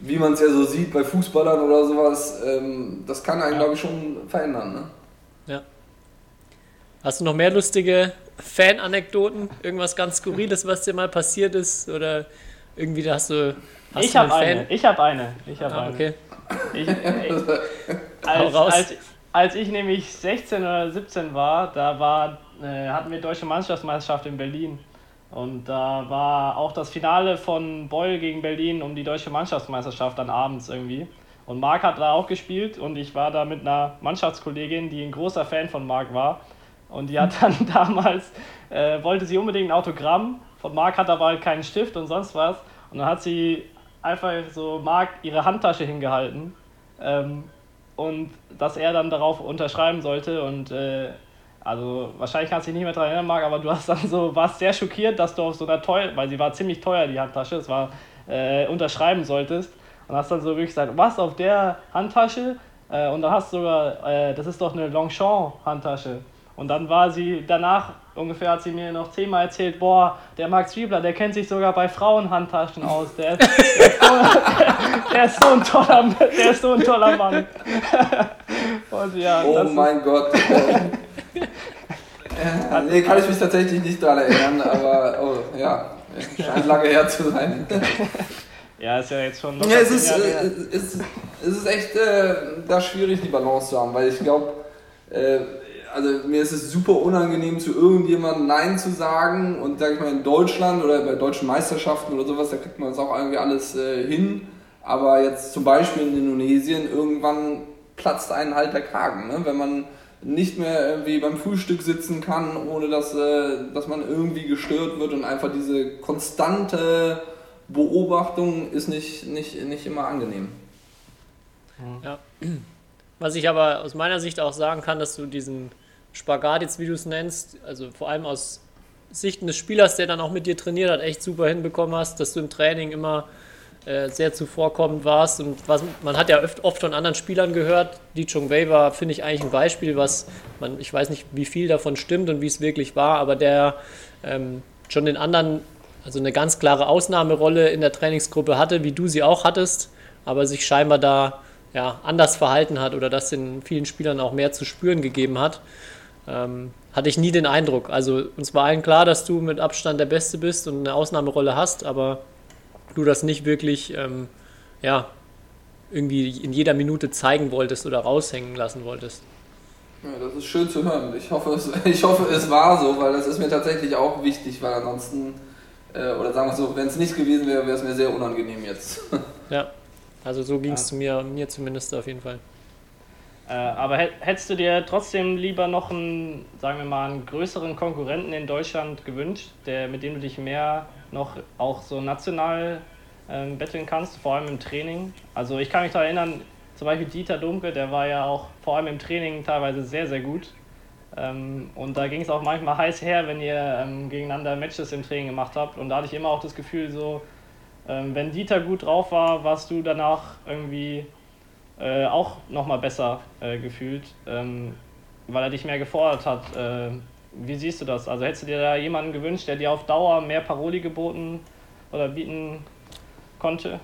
wie man es ja so sieht bei Fußballern oder sowas, ähm, das kann einen, ja. glaube ich, schon verändern. Ne? Ja. Hast du noch mehr lustige Fan-Anekdoten? Irgendwas ganz Skurriles, was dir mal passiert ist? Oder irgendwie da hast du. Hast ich habe eine. Ich habe eine. Ich habe ah, eine. Okay. Ich, ich, als, als, als ich nämlich 16 oder 17 war, da war, äh, hatten wir deutsche Mannschaftsmeisterschaft in Berlin. Und da war auch das Finale von Beul gegen Berlin um die deutsche Mannschaftsmeisterschaft dann abends irgendwie. Und Marc hat da auch gespielt und ich war da mit einer Mannschaftskollegin, die ein großer Fan von Marc war. Und die hat dann damals, äh, wollte sie unbedingt ein Autogramm. Von Marc hat aber halt keinen Stift und sonst was. Und dann hat sie einfach so Marc ihre Handtasche hingehalten. Ähm, und dass er dann darauf unterschreiben sollte. Und äh, also wahrscheinlich kannst du dich nicht mehr daran erinnern, Marc, aber du hast dann so, warst sehr schockiert, dass du auf so einer teuer, weil sie war ziemlich teuer, die Handtasche, es war, äh, unterschreiben solltest. Und hast dann so wirklich gesagt, was auf der Handtasche? Äh, und dann hast du sogar, äh, das ist doch eine Longchamp-Handtasche. Und dann war sie danach, ungefähr hat sie mir noch zehnmal erzählt, boah, der Max Wiebler, der kennt sich sogar bei Frauenhandtaschen aus. Der ist, der ist, so, der ist so, ein toller, der ist so ein toller Mann. Und ja, oh mein Gott. äh, nee, kann ich mich tatsächlich nicht daran erinnern, aber oh, ja, scheint lange her zu sein. Ja, ist ja jetzt schon. Ja, es ist, äh, es, es ist echt äh, da schwierig, die Balance zu haben, weil ich glaube, äh, also mir ist es super unangenehm, zu irgendjemandem Nein zu sagen. Und sag ich mal, in Deutschland oder bei deutschen Meisterschaften oder sowas, da kriegt man das auch irgendwie alles äh, hin. Aber jetzt zum Beispiel in Indonesien, irgendwann platzt einen halt der Kragen. Ne? Wenn man nicht mehr irgendwie beim Frühstück sitzen kann, ohne dass, äh, dass man irgendwie gestört wird und einfach diese konstante Beobachtung ist nicht, nicht, nicht immer angenehm. Ja. Was ich aber aus meiner Sicht auch sagen kann, dass du diesen Spagat jetzt, wie du es nennst, also vor allem aus Sicht des Spielers, der dann auch mit dir trainiert hat, echt super hinbekommen hast, dass du im Training immer äh, sehr zuvorkommend warst. Und was, man hat ja oft, oft von anderen Spielern gehört, Lee Chung Wei war, finde ich, eigentlich ein Beispiel, was man, ich weiß nicht, wie viel davon stimmt und wie es wirklich war, aber der ähm, schon den anderen, also eine ganz klare Ausnahmerolle in der Trainingsgruppe hatte, wie du sie auch hattest, aber sich scheinbar da ja, anders verhalten hat oder das den vielen Spielern auch mehr zu spüren gegeben hat ähm, hatte ich nie den Eindruck. Also uns war allen klar, dass du mit Abstand der Beste bist und eine Ausnahmerolle hast, aber du das nicht wirklich ähm, ja, irgendwie in jeder Minute zeigen wolltest oder raushängen lassen wolltest. Ja, das ist schön zu hören. Ich hoffe, es, ich hoffe, es war so, weil das ist mir tatsächlich auch wichtig, weil ansonsten, äh, oder sagen wir so, wenn es nicht gewesen wäre, wäre es mir sehr unangenehm jetzt. ja, also so ging es ja. mir, mir zumindest auf jeden Fall. Äh, aber hättest du dir trotzdem lieber noch einen, sagen wir mal, einen größeren Konkurrenten in Deutschland gewünscht, der, mit dem du dich mehr noch auch so national ähm, betteln kannst, vor allem im Training? Also ich kann mich da erinnern, zum Beispiel Dieter Dumke, der war ja auch vor allem im Training teilweise sehr, sehr gut. Ähm, und da ging es auch manchmal heiß her, wenn ihr ähm, gegeneinander Matches im Training gemacht habt. Und da hatte ich immer auch das Gefühl, so, ähm, wenn Dieter gut drauf war, warst du danach irgendwie äh, auch nochmal besser äh, gefühlt, ähm, weil er dich mehr gefordert hat. Äh, wie siehst du das? Also hättest du dir da jemanden gewünscht, der dir auf Dauer mehr Paroli geboten oder bieten konnte?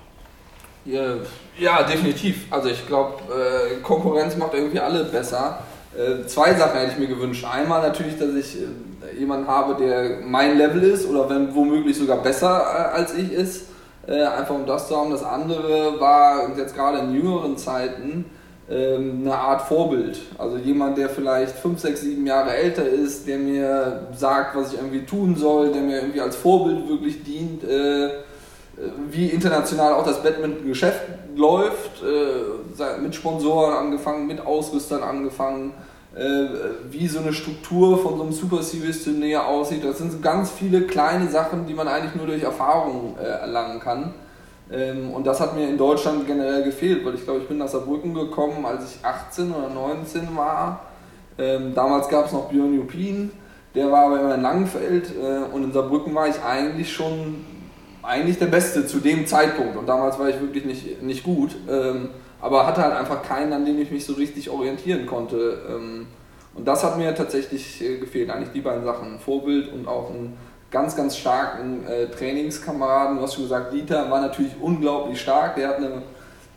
Ja, ja definitiv. Also ich glaube, äh, Konkurrenz macht irgendwie alle besser. Äh, zwei Sachen hätte ich mir gewünscht. Einmal natürlich, dass ich äh, jemanden habe, der mein Level ist oder wenn womöglich sogar besser als ich ist. Äh, einfach um das zu haben. Das andere war jetzt gerade in jüngeren Zeiten ähm, eine Art Vorbild. Also jemand, der vielleicht 5, 6, 7 Jahre älter ist, der mir sagt, was ich irgendwie tun soll, der mir irgendwie als Vorbild wirklich dient, äh, wie international auch das Badminton-Geschäft läuft, äh, mit Sponsoren angefangen, mit Ausrüstern angefangen, wie so eine Struktur von so einem Super Series Turnier aussieht. Das sind so ganz viele kleine Sachen, die man eigentlich nur durch Erfahrung äh, erlangen kann. Ähm, und das hat mir in Deutschland generell gefehlt, weil ich glaube, ich bin nach Saarbrücken gekommen, als ich 18 oder 19 war. Ähm, damals gab es noch Björn Jupin, der war aber immer in Langenfeld äh, und in Saarbrücken war ich eigentlich schon eigentlich der Beste zu dem Zeitpunkt und damals war ich wirklich nicht, nicht gut, ähm, aber hatte halt einfach keinen, an dem ich mich so richtig orientieren konnte. und das hat mir tatsächlich äh, gefehlt, eigentlich die beiden Sachen, ein Vorbild und auch ein ganz, ganz starken äh, Trainingskameraden. Du hast schon gesagt, Dieter war natürlich unglaublich stark. Der hat eine,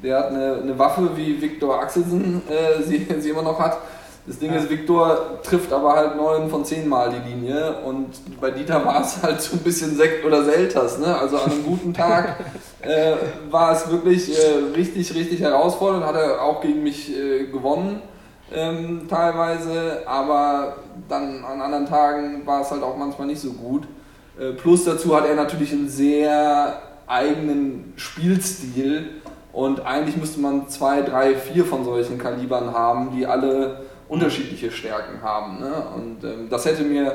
der hat eine, eine Waffe, wie Viktor Axelsen äh, sie, sie immer noch hat. Das Ding ja. ist, Viktor trifft aber halt neun von zehn Mal die Linie und bei Dieter war es halt so ein bisschen Sekt oder Selters. Ne? Also an einem guten Tag äh, war es wirklich äh, richtig, richtig herausfordernd. Hat er auch gegen mich äh, gewonnen ähm, teilweise, aber dann an anderen Tagen war es halt auch manchmal nicht so gut. Äh, plus dazu hat er natürlich einen sehr eigenen Spielstil und eigentlich müsste man zwei, drei, vier von solchen Kalibern haben, die alle unterschiedliche Stärken haben. Ne? Und ähm, das hätte mir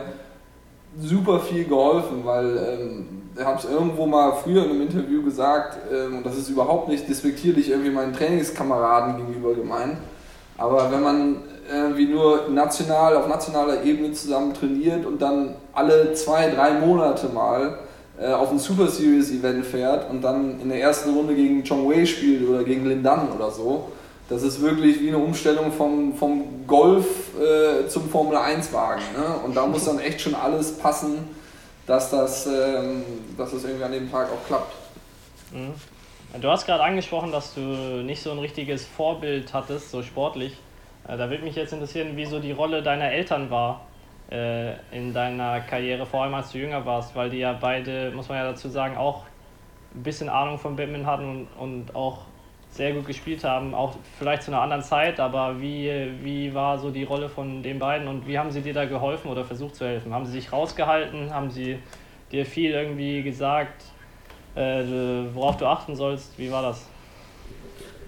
super viel geholfen, weil ähm, ich habe es irgendwo mal früher in einem Interview gesagt, ähm, und das ist überhaupt nicht despektierlich irgendwie meinen Trainingskameraden gegenüber gemeint, aber wenn man irgendwie nur national, auf nationaler Ebene zusammen trainiert und dann alle zwei, drei Monate mal äh, auf ein Super Series Event fährt und dann in der ersten Runde gegen Chong Wei spielt oder gegen Lindan oder so. Das ist wirklich wie eine Umstellung vom, vom Golf äh, zum Formel 1 Wagen. Ne? Und da muss dann echt schon alles passen, dass das, ähm, dass das irgendwie an dem Tag auch klappt. Mhm. Du hast gerade angesprochen, dass du nicht so ein richtiges Vorbild hattest, so sportlich. Äh, da würde mich jetzt interessieren, wie so die Rolle deiner Eltern war äh, in deiner Karriere, vor allem als du jünger warst, weil die ja beide, muss man ja dazu sagen, auch ein bisschen Ahnung von Badminton hatten und, und auch sehr gut gespielt haben, auch vielleicht zu einer anderen Zeit, aber wie, wie war so die Rolle von den beiden und wie haben sie dir da geholfen oder versucht zu helfen? Haben sie sich rausgehalten? Haben sie dir viel irgendwie gesagt, äh, worauf du achten sollst? Wie war das?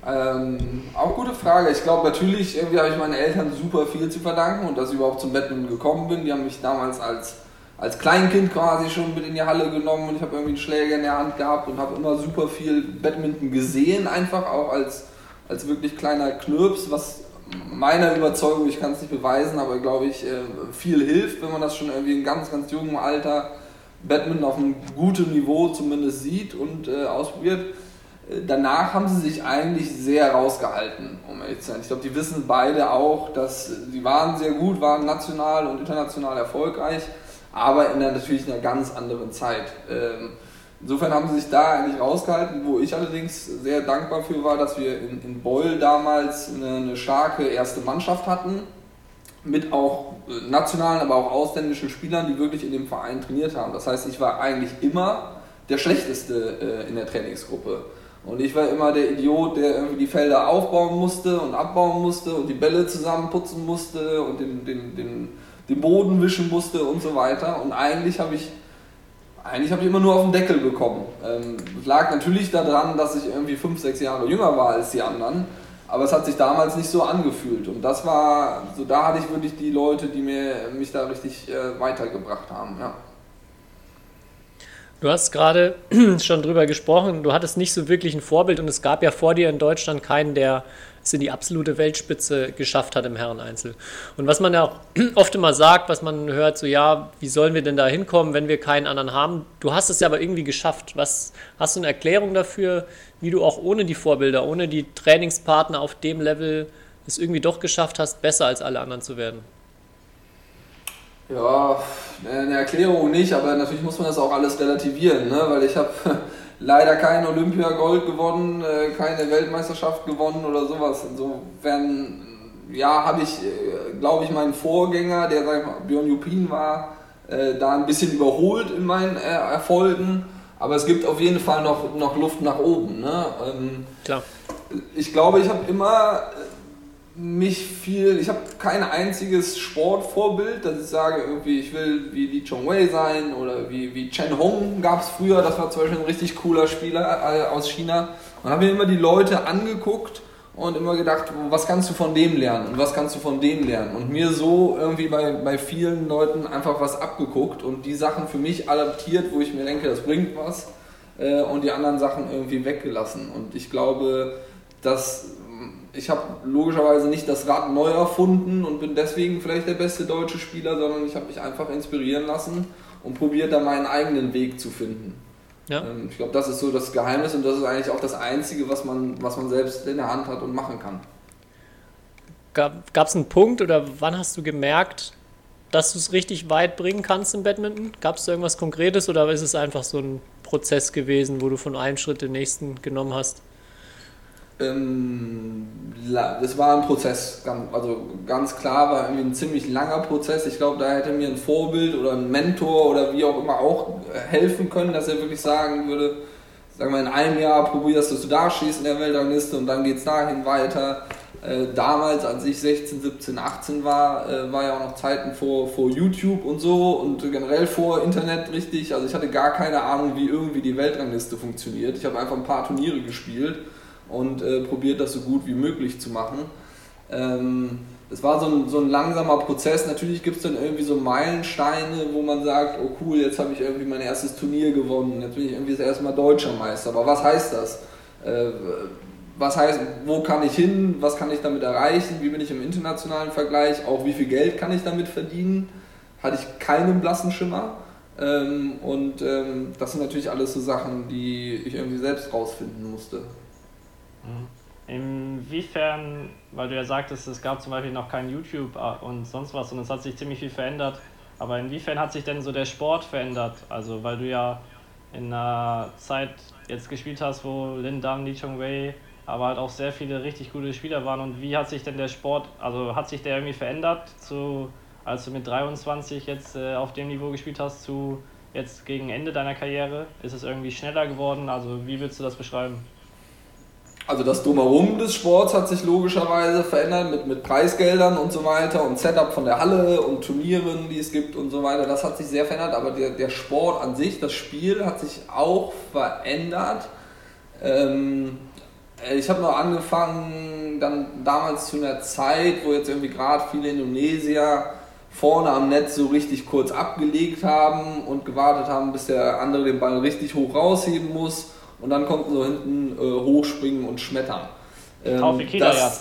Ähm, auch gute Frage. Ich glaube natürlich, irgendwie habe ich meinen Eltern super viel zu verdanken und dass ich überhaupt zum Badminton gekommen bin. Die haben mich damals als, als Kleinkind quasi schon mit in die Halle genommen und ich habe irgendwie einen Schläger in der Hand gehabt und habe immer super viel Badminton gesehen, einfach auch als, als wirklich kleiner Knirps, was meiner Überzeugung, ich kann es nicht beweisen, aber glaube ich, äh, viel hilft, wenn man das schon irgendwie in ganz, ganz jungem Alter Badminton auf einem guten Niveau zumindest sieht und äh, ausprobiert danach haben sie sich eigentlich sehr rausgehalten, um ehrlich zu sein. Ich glaube, die wissen beide auch, dass sie waren sehr gut, waren national und international erfolgreich, aber in einer, natürlich einer ganz anderen Zeit. Ähm, insofern haben sie sich da eigentlich rausgehalten, wo ich allerdings sehr dankbar für war, dass wir in, in Beul damals eine, eine starke erste Mannschaft hatten, mit auch nationalen, aber auch ausländischen Spielern, die wirklich in dem Verein trainiert haben. Das heißt, ich war eigentlich immer der Schlechteste äh, in der Trainingsgruppe. Und ich war immer der Idiot, der irgendwie die Felder aufbauen musste und abbauen musste und die Bälle zusammenputzen musste und den, den, den, den Boden wischen musste und so weiter. Und eigentlich habe ich, eigentlich habe ich immer nur auf den Deckel bekommen. Ähm, lag natürlich daran, dass ich irgendwie fünf, sechs Jahre jünger war als die anderen. Aber es hat sich damals nicht so angefühlt. Und das war, so da hatte ich wirklich die Leute, die mir, mich da richtig äh, weitergebracht haben. Ja. Du hast gerade schon drüber gesprochen, du hattest nicht so wirklich ein Vorbild und es gab ja vor dir in Deutschland keinen, der in die absolute Weltspitze geschafft hat im Herreneinzel. Und was man ja auch oft immer sagt, was man hört, so ja, wie sollen wir denn da hinkommen, wenn wir keinen anderen haben? Du hast es ja aber irgendwie geschafft. Was hast du eine Erklärung dafür, wie du auch ohne die Vorbilder, ohne die Trainingspartner auf dem Level es irgendwie doch geschafft hast, besser als alle anderen zu werden? Ja, eine Erklärung nicht, aber natürlich muss man das auch alles relativieren, ne? weil ich habe leider kein Olympiagold gewonnen, äh, keine Weltmeisterschaft gewonnen oder sowas. Insofern, ja, habe ich, äh, glaube ich, meinen Vorgänger, der sag ich mal, Björn Jupin war, äh, da ein bisschen überholt in meinen Erfolgen. Aber es gibt auf jeden Fall noch, noch Luft nach oben. Ne? Ähm, Klar. Ich glaube, ich habe immer mich viel, ich habe kein einziges Sportvorbild, dass ich sage, irgendwie, ich will wie Li Chongwei sein oder wie, wie Chen Hong gab es früher, das war zum Beispiel ein richtig cooler Spieler äh, aus China. Und habe mir immer die Leute angeguckt und immer gedacht, was kannst du von dem lernen und was kannst du von denen lernen. Und mir so irgendwie bei, bei vielen Leuten einfach was abgeguckt und die Sachen für mich adaptiert, wo ich mir denke, das bringt was äh, und die anderen Sachen irgendwie weggelassen. Und ich glaube, dass ich habe logischerweise nicht das Rad neu erfunden und bin deswegen vielleicht der beste deutsche Spieler, sondern ich habe mich einfach inspirieren lassen und probiert da meinen eigenen Weg zu finden. Ja. Ähm, ich glaube, das ist so das Geheimnis und das ist eigentlich auch das Einzige, was man, was man selbst in der Hand hat und machen kann. Gab es einen Punkt oder wann hast du gemerkt, dass du es richtig weit bringen kannst im Badminton? Gab es irgendwas Konkretes oder ist es einfach so ein Prozess gewesen, wo du von einem Schritt den nächsten genommen hast? Ähm, das war ein Prozess, also ganz klar war irgendwie ein ziemlich langer Prozess. Ich glaube, da hätte mir ein Vorbild oder ein Mentor oder wie auch immer auch helfen können, dass er wirklich sagen würde, sagen wir in einem Jahr probierst du, dass du da schießt in der Weltrangliste und dann geht es dahin weiter. Äh, damals, als ich 16, 17, 18 war, äh, war ja auch noch Zeiten vor, vor YouTube und so und generell vor Internet richtig. Also ich hatte gar keine Ahnung, wie irgendwie die Weltrangliste funktioniert. Ich habe einfach ein paar Turniere gespielt und äh, probiert das so gut wie möglich zu machen. Ähm, es war so ein, so ein langsamer Prozess. Natürlich gibt es dann irgendwie so Meilensteine, wo man sagt, oh cool, jetzt habe ich irgendwie mein erstes Turnier gewonnen, jetzt bin ich irgendwie das erste Mal Deutscher Meister. Aber was heißt das? Äh, was heißt, wo kann ich hin, was kann ich damit erreichen, wie bin ich im internationalen Vergleich, auch wie viel Geld kann ich damit verdienen, hatte ich keinen blassen Schimmer. Ähm, und ähm, das sind natürlich alles so Sachen, die ich irgendwie selbst rausfinden musste. Inwiefern, weil du ja sagtest, es gab zum Beispiel noch kein YouTube äh, und sonst was und es hat sich ziemlich viel verändert, aber inwiefern hat sich denn so der Sport verändert? Also, weil du ja in einer Zeit jetzt gespielt hast, wo Lin Dam, Li Chongwei, aber halt auch sehr viele richtig gute Spieler waren und wie hat sich denn der Sport, also hat sich der irgendwie verändert, zu, als du mit 23 jetzt äh, auf dem Niveau gespielt hast, zu jetzt gegen Ende deiner Karriere? Ist es irgendwie schneller geworden? Also, wie würdest du das beschreiben? Also das Drumherum des Sports hat sich logischerweise verändert mit, mit Preisgeldern und so weiter und Setup von der Halle und Turnieren, die es gibt und so weiter. Das hat sich sehr verändert, aber der, der Sport an sich, das Spiel hat sich auch verändert. Ähm, ich habe noch angefangen, dann damals zu einer Zeit, wo jetzt irgendwie gerade viele Indonesier vorne am Netz so richtig kurz abgelegt haben und gewartet haben, bis der andere den Ball richtig hoch rausheben muss und dann konnten so hinten äh, hochspringen und schmettern. Ähm, Taufik Hidayat.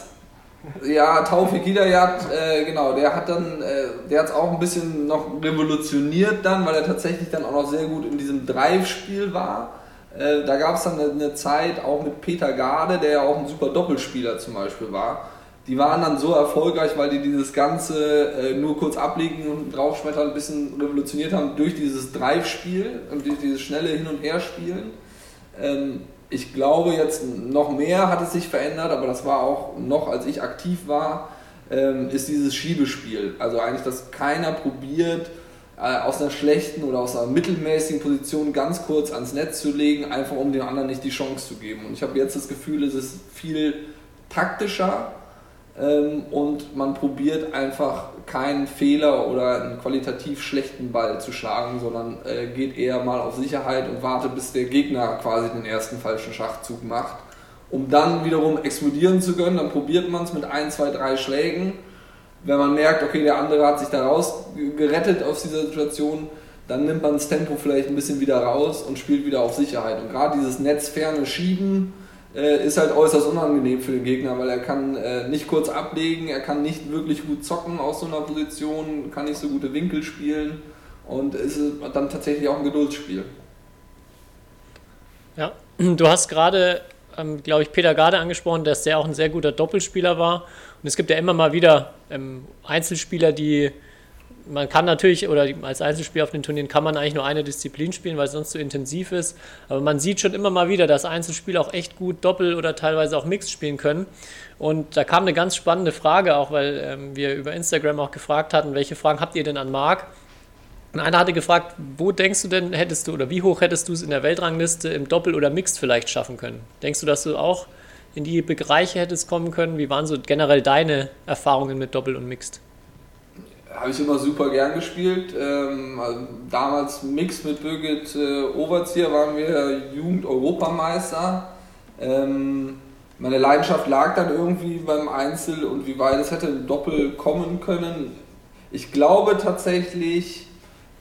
Ja, Taufik Hidayat, äh, genau, der hat dann, äh, der hat es auch ein bisschen noch revolutioniert dann, weil er tatsächlich dann auch noch sehr gut in diesem Drive-Spiel war. Äh, da gab es dann eine, eine, Zeit auch mit Peter Garde, der ja auch ein super Doppelspieler zum Beispiel war. Die waren dann so erfolgreich, weil die dieses Ganze äh, nur kurz ablegen und draufschmettern ein bisschen revolutioniert haben durch dieses Drive-Spiel und durch dieses schnelle Hin- und Herspielen. Ähm, ich glaube jetzt noch mehr hat es sich verändert, aber das war auch noch, als ich aktiv war, ähm, ist dieses Schiebespiel. Also eigentlich, dass keiner probiert, äh, aus einer schlechten oder aus einer mittelmäßigen Position ganz kurz ans Netz zu legen, einfach um dem anderen nicht die Chance zu geben. Und ich habe jetzt das Gefühl, es ist viel taktischer ähm, und man probiert einfach keinen Fehler oder einen qualitativ schlechten Ball zu schlagen, sondern äh, geht eher mal auf Sicherheit und wartet, bis der Gegner quasi den ersten falschen Schachzug macht, um dann wiederum explodieren zu können. Dann probiert man es mit ein, zwei, drei Schlägen. Wenn man merkt, okay, der andere hat sich da raus gerettet aus dieser Situation, dann nimmt man das Tempo vielleicht ein bisschen wieder raus und spielt wieder auf Sicherheit. Und gerade dieses netzferne Schieben, äh, ist halt äußerst unangenehm für den Gegner, weil er kann äh, nicht kurz ablegen, er kann nicht wirklich gut zocken aus so einer Position, kann nicht so gute Winkel spielen und ist dann tatsächlich auch ein Geduldsspiel. Ja, du hast gerade, ähm, glaube ich, Peter Garde angesprochen, dass der auch ein sehr guter Doppelspieler war. Und es gibt ja immer mal wieder ähm, Einzelspieler, die man kann natürlich, oder als Einzelspieler auf den Turnieren kann man eigentlich nur eine Disziplin spielen, weil es sonst zu intensiv ist. Aber man sieht schon immer mal wieder, dass Einzelspieler auch echt gut Doppel oder teilweise auch Mixed spielen können. Und da kam eine ganz spannende Frage auch, weil ähm, wir über Instagram auch gefragt hatten, welche Fragen habt ihr denn an Marc? Und einer hatte gefragt, wo denkst du denn, hättest du oder wie hoch hättest du es in der Weltrangliste im Doppel oder Mixed vielleicht schaffen können? Denkst du, dass du auch in die Bereiche hättest kommen können? Wie waren so generell deine Erfahrungen mit Doppel und Mixed? Habe ich immer super gern gespielt. Ähm, also damals Mix mit Birgit äh, Overzieher waren wir Jugend-Europameister. Ähm, meine Leidenschaft lag dann irgendwie beim Einzel und wie weit es hätte im Doppel kommen können. Ich glaube tatsächlich,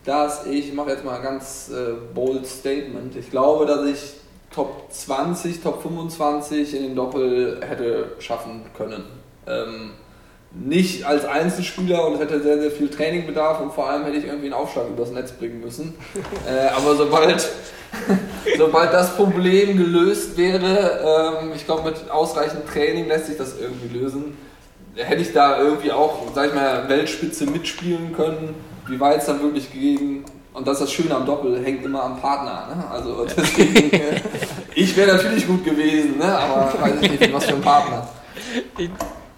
dass ich, ich mache jetzt mal ein ganz äh, bold Statement, ich glaube, dass ich Top 20, Top 25 in den Doppel hätte schaffen können. Ähm, nicht als Einzelspieler und hätte sehr, sehr viel Trainingbedarf und vor allem hätte ich irgendwie einen Aufschlag übers Netz bringen müssen. äh, aber sobald, sobald das Problem gelöst wäre, ähm, ich glaube mit ausreichend Training lässt sich das irgendwie lösen, hätte ich da irgendwie auch, sag ich mal, Weltspitze mitspielen können. Wie weit es dann wirklich ging, und das ist das Schöne am Doppel, hängt immer am Partner. Ne? Also deswegen, äh, ich wäre natürlich gut gewesen, ne? aber weiß ich nicht, was für ein Partner.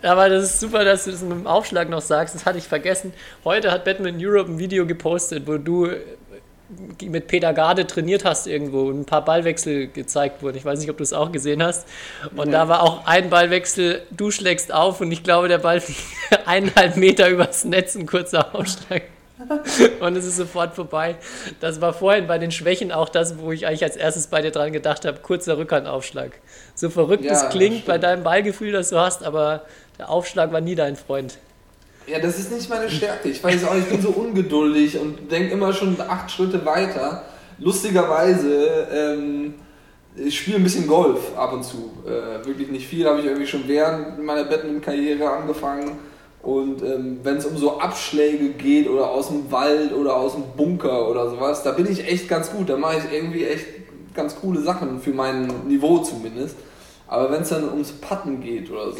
Aber das ist super, dass du das mit dem Aufschlag noch sagst. Das hatte ich vergessen. Heute hat Batman Europe ein Video gepostet, wo du mit Peter Garde trainiert hast irgendwo und ein paar Ballwechsel gezeigt wurden. Ich weiß nicht, ob du es auch gesehen hast. Und ja. da war auch ein Ballwechsel, du schlägst auf und ich glaube, der Ball fliegt eineinhalb Meter übers Netz, ein kurzer Aufschlag. und es ist sofort vorbei. Das war vorhin bei den Schwächen auch das, wo ich eigentlich als erstes bei dir dran gedacht habe, kurzer Rückhandaufschlag. So verrückt ja, es klingt bei deinem Ballgefühl, das du hast, aber der Aufschlag war nie dein Freund. Ja, das ist nicht meine Stärke. Ich weiß auch, ich bin so ungeduldig und denke immer schon acht Schritte weiter. Lustigerweise, ähm, ich spiele ein bisschen Golf ab und zu. Äh, wirklich nicht viel, habe ich irgendwie schon während meiner Badminton-Karriere angefangen. Und ähm, wenn es um so Abschläge geht oder aus dem Wald oder aus dem Bunker oder sowas, da bin ich echt ganz gut. Da mache ich irgendwie echt ganz coole Sachen für mein Niveau zumindest. Aber wenn es dann ums Patten geht oder so,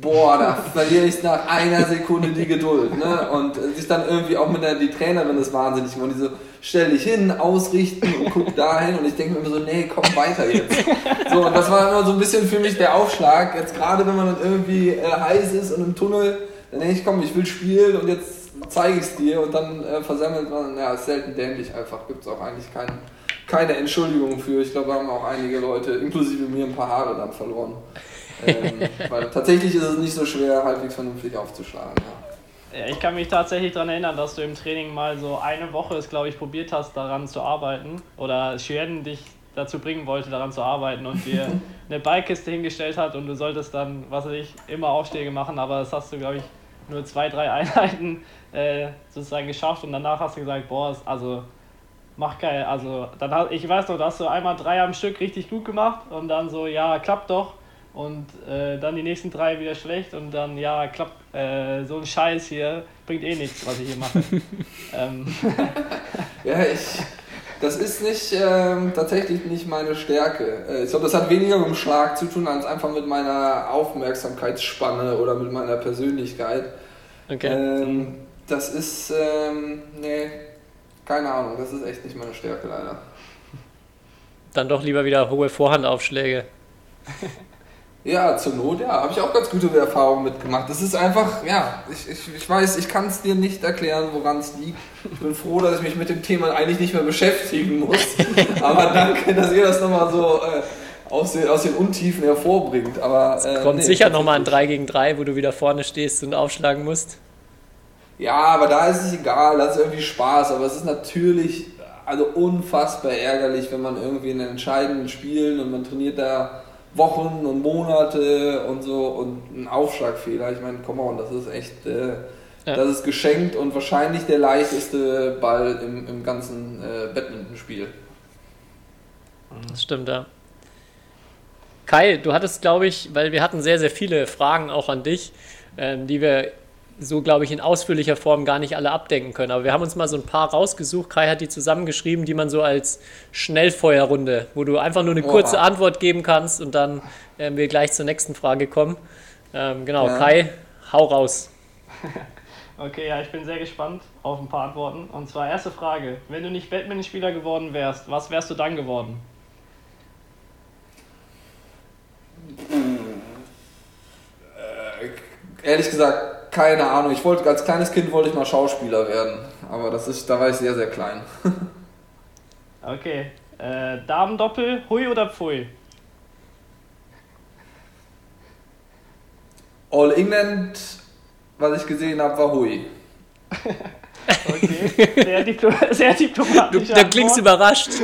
boah, da verliere ich nach einer Sekunde die Geduld. Ne? Und sich dann irgendwie auch mit der die Trainerin ist wahnsinnig geworden. Die so, stell dich hin, ausrichten und guck dahin. Und ich denke mir immer so, nee, komm weiter jetzt. So, und das war immer so ein bisschen für mich der Aufschlag. Jetzt gerade, wenn man dann irgendwie äh, heiß ist und im Tunnel, dann denke ich, komm, ich will spielen und jetzt zeige ich es dir. Und dann äh, versammelt man, ja, ist selten dämlich einfach. Gibt es auch eigentlich keinen keine Entschuldigung für. Ich glaube, da haben auch einige Leute, inklusive mir, ein paar Haare dann verloren. Ähm, weil tatsächlich ist es nicht so schwer, halbwegs vernünftig aufzuschlagen. Ja. ja ich kann mich tatsächlich daran erinnern, dass du im Training mal so eine Woche es, glaube ich, probiert hast, daran zu arbeiten. Oder Schweden dich dazu bringen wollte, daran zu arbeiten und dir eine Ballkiste hingestellt hat und du solltest dann, was weiß ich, immer Aufschläge machen, aber das hast du, glaube ich, nur zwei, drei Einheiten äh, sozusagen geschafft und danach hast du gesagt, boah, also mach geil. Also dann ich weiß noch, da hast du einmal drei am Stück richtig gut gemacht und dann so, ja, klappt doch und äh, dann die nächsten drei wieder schlecht und dann, ja, klappt, äh, so ein Scheiß hier bringt eh nichts, was ich hier mache. ähm. ja, ich, das ist nicht, ähm, tatsächlich nicht meine Stärke. Äh, ich glaube, das hat weniger mit dem Schlag zu tun, als einfach mit meiner Aufmerksamkeitsspanne oder mit meiner Persönlichkeit. Okay. Ähm, das ist, ähm, nee, keine Ahnung, das ist echt nicht meine Stärke leider. Dann doch lieber wieder hohe Vorhandaufschläge. Ja, zur Not, ja, habe ich auch ganz gute Erfahrungen mitgemacht. Das ist einfach, ja, ich, ich, ich weiß, ich kann es dir nicht erklären, woran es liegt. Ich bin froh, dass ich mich mit dem Thema eigentlich nicht mehr beschäftigen muss. Aber danke, dass ihr das nochmal so äh, aus, den, aus den Untiefen hervorbringt. Aber, äh, es kommt nee, sicher nochmal ein 3 gegen 3, wo du wieder vorne stehst und aufschlagen musst. Ja, aber da ist es egal, das ist irgendwie Spaß. Aber es ist natürlich also unfassbar ärgerlich, wenn man irgendwie in den entscheidenden Spielen und man trainiert da Wochen und Monate und so und ein Aufschlagfehler. Ich meine, come on, das ist echt, äh, ja. das ist geschenkt und wahrscheinlich der leichteste Ball im, im ganzen äh, Badmintonspiel. Das stimmt, ja. Kai, du hattest, glaube ich, weil wir hatten sehr, sehr viele Fragen auch an dich, ähm, die wir so, glaube ich, in ausführlicher Form gar nicht alle abdenken können. Aber wir haben uns mal so ein paar rausgesucht. Kai hat die zusammengeschrieben, die man so als Schnellfeuerrunde, wo du einfach nur eine kurze Oha. Antwort geben kannst und dann äh, wir gleich zur nächsten Frage kommen. Ähm, genau, ja. Kai, hau raus. Okay, ja, ich bin sehr gespannt auf ein paar Antworten. Und zwar erste Frage: Wenn du nicht Batman-Spieler geworden wärst, was wärst du dann geworden? Äh, ehrlich gesagt, keine Ahnung. Ich wollte als kleines Kind wollte ich mal Schauspieler werden, aber das ist, da war ich sehr, sehr klein. okay. Äh, Damendoppel, Hui oder Pfui? All England was ich gesehen habe, war Hui. okay, sehr, Diplo sehr diplomatisch. Du, da klingst überrascht.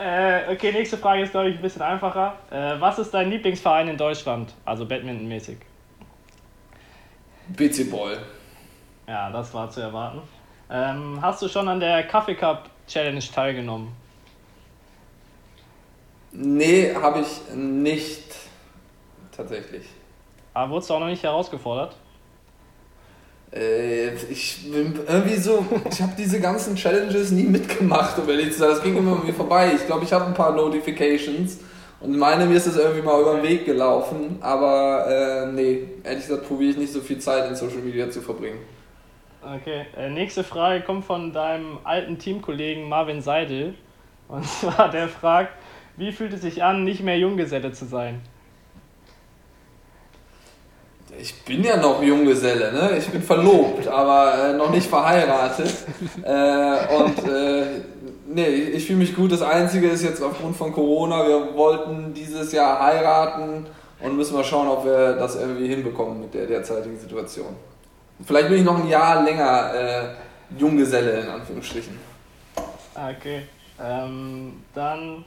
äh, okay, nächste Frage ist, glaube ich, ein bisschen einfacher. Äh, was ist dein Lieblingsverein in Deutschland? Also Badminton-mäßig. BC Ball. Ja, das war zu erwarten. Ähm, hast du schon an der Kaffee Cup Challenge teilgenommen? Nee, habe ich nicht tatsächlich. Aber wurdest du auch noch nicht herausgefordert? Äh, ich bin irgendwie so, ich habe diese ganzen Challenges nie mitgemacht, um ehrlich zu sein. Das ging immer mir vorbei. Ich glaube, ich habe ein paar Notifications und meine, mir ist das irgendwie mal über den Weg gelaufen. Aber äh, nee, ehrlich gesagt probiere ich nicht so viel Zeit in Social Media zu verbringen. Okay, äh, nächste Frage kommt von deinem alten Teamkollegen Marvin Seidel. Und zwar der fragt, wie fühlt es sich an, nicht mehr Junggeselle zu sein? Ich bin ja noch Junggeselle, ne? Ich bin verlobt, aber äh, noch nicht verheiratet. Äh, und äh, nee, ich fühle mich gut. Das Einzige ist jetzt aufgrund von Corona, wir wollten dieses Jahr heiraten und müssen mal schauen, ob wir das irgendwie hinbekommen mit der derzeitigen Situation. Vielleicht bin ich noch ein Jahr länger äh, Junggeselle in Anführungsstrichen. Okay. Ähm, dann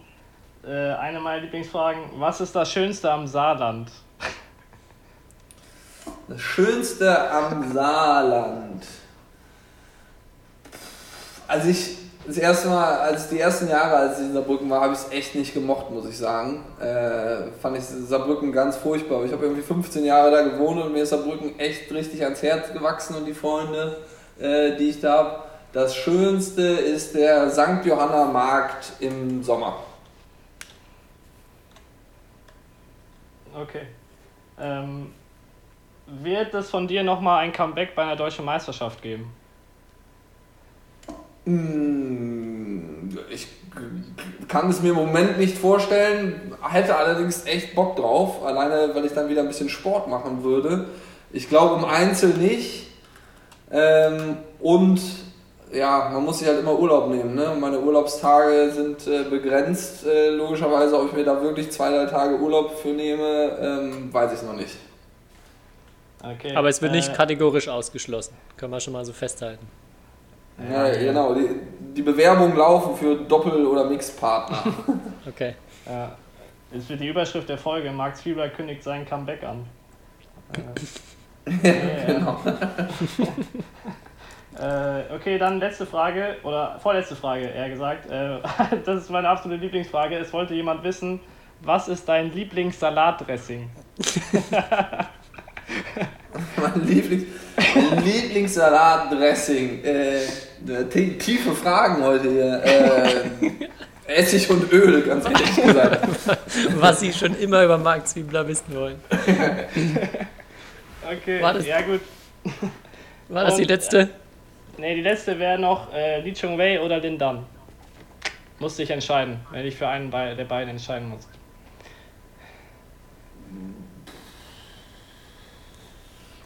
äh, eine meiner Lieblingsfragen. Was ist das Schönste am Saarland? Das Schönste am Saarland. Also ich das erste Mal, als die ersten Jahre, als ich in Saarbrücken war, habe ich es echt nicht gemocht, muss ich sagen. Äh, fand ich Saarbrücken ganz furchtbar. Ich habe irgendwie 15 Jahre da gewohnt und mir ist Saarbrücken echt richtig ans Herz gewachsen und die Freunde, äh, die ich da habe. Das Schönste ist der St. Johanna Markt im Sommer. Okay. Ähm, wird es von dir nochmal ein Comeback bei einer deutschen Meisterschaft geben? Hm, ich kann es mir im Moment nicht vorstellen, hätte allerdings echt Bock drauf, alleine weil ich dann wieder ein bisschen Sport machen würde. Ich glaube im Einzel nicht. Ähm, und ja, man muss sich halt immer Urlaub nehmen. Ne? Meine Urlaubstage sind äh, begrenzt, äh, logischerweise. Ob ich mir da wirklich zwei, drei Tage Urlaub für nehme, ähm, weiß ich noch nicht. Okay. Aber es wird nicht äh, kategorisch ausgeschlossen. Können wir schon mal so festhalten. Ja, ja. genau. Die, die Bewerbungen laufen für Doppel- oder Mixpartner. okay. Ja. Jetzt wird die Überschrift der Folge. Marc Zwiebler kündigt seinen Comeback an. äh, genau. äh, okay, dann letzte Frage, oder vorletzte Frage eher gesagt. Äh, das ist meine absolute Lieblingsfrage. Es wollte jemand wissen, was ist dein Lieblingssalatdressing? mein Lieblings, Lieblingssalatdressing. Äh, tiefe Fragen heute hier. Äh, Essig und Öl, ganz ehrlich gesagt. Was Sie schon immer über Marc Zwiebler wissen wollen. Okay, war das, ja gut. War das und, die letzte? Äh, ne, die letzte wäre noch äh, Li Chung Wei oder Lin Dan. Musste ich entscheiden, wenn ich für einen der beiden entscheiden muss.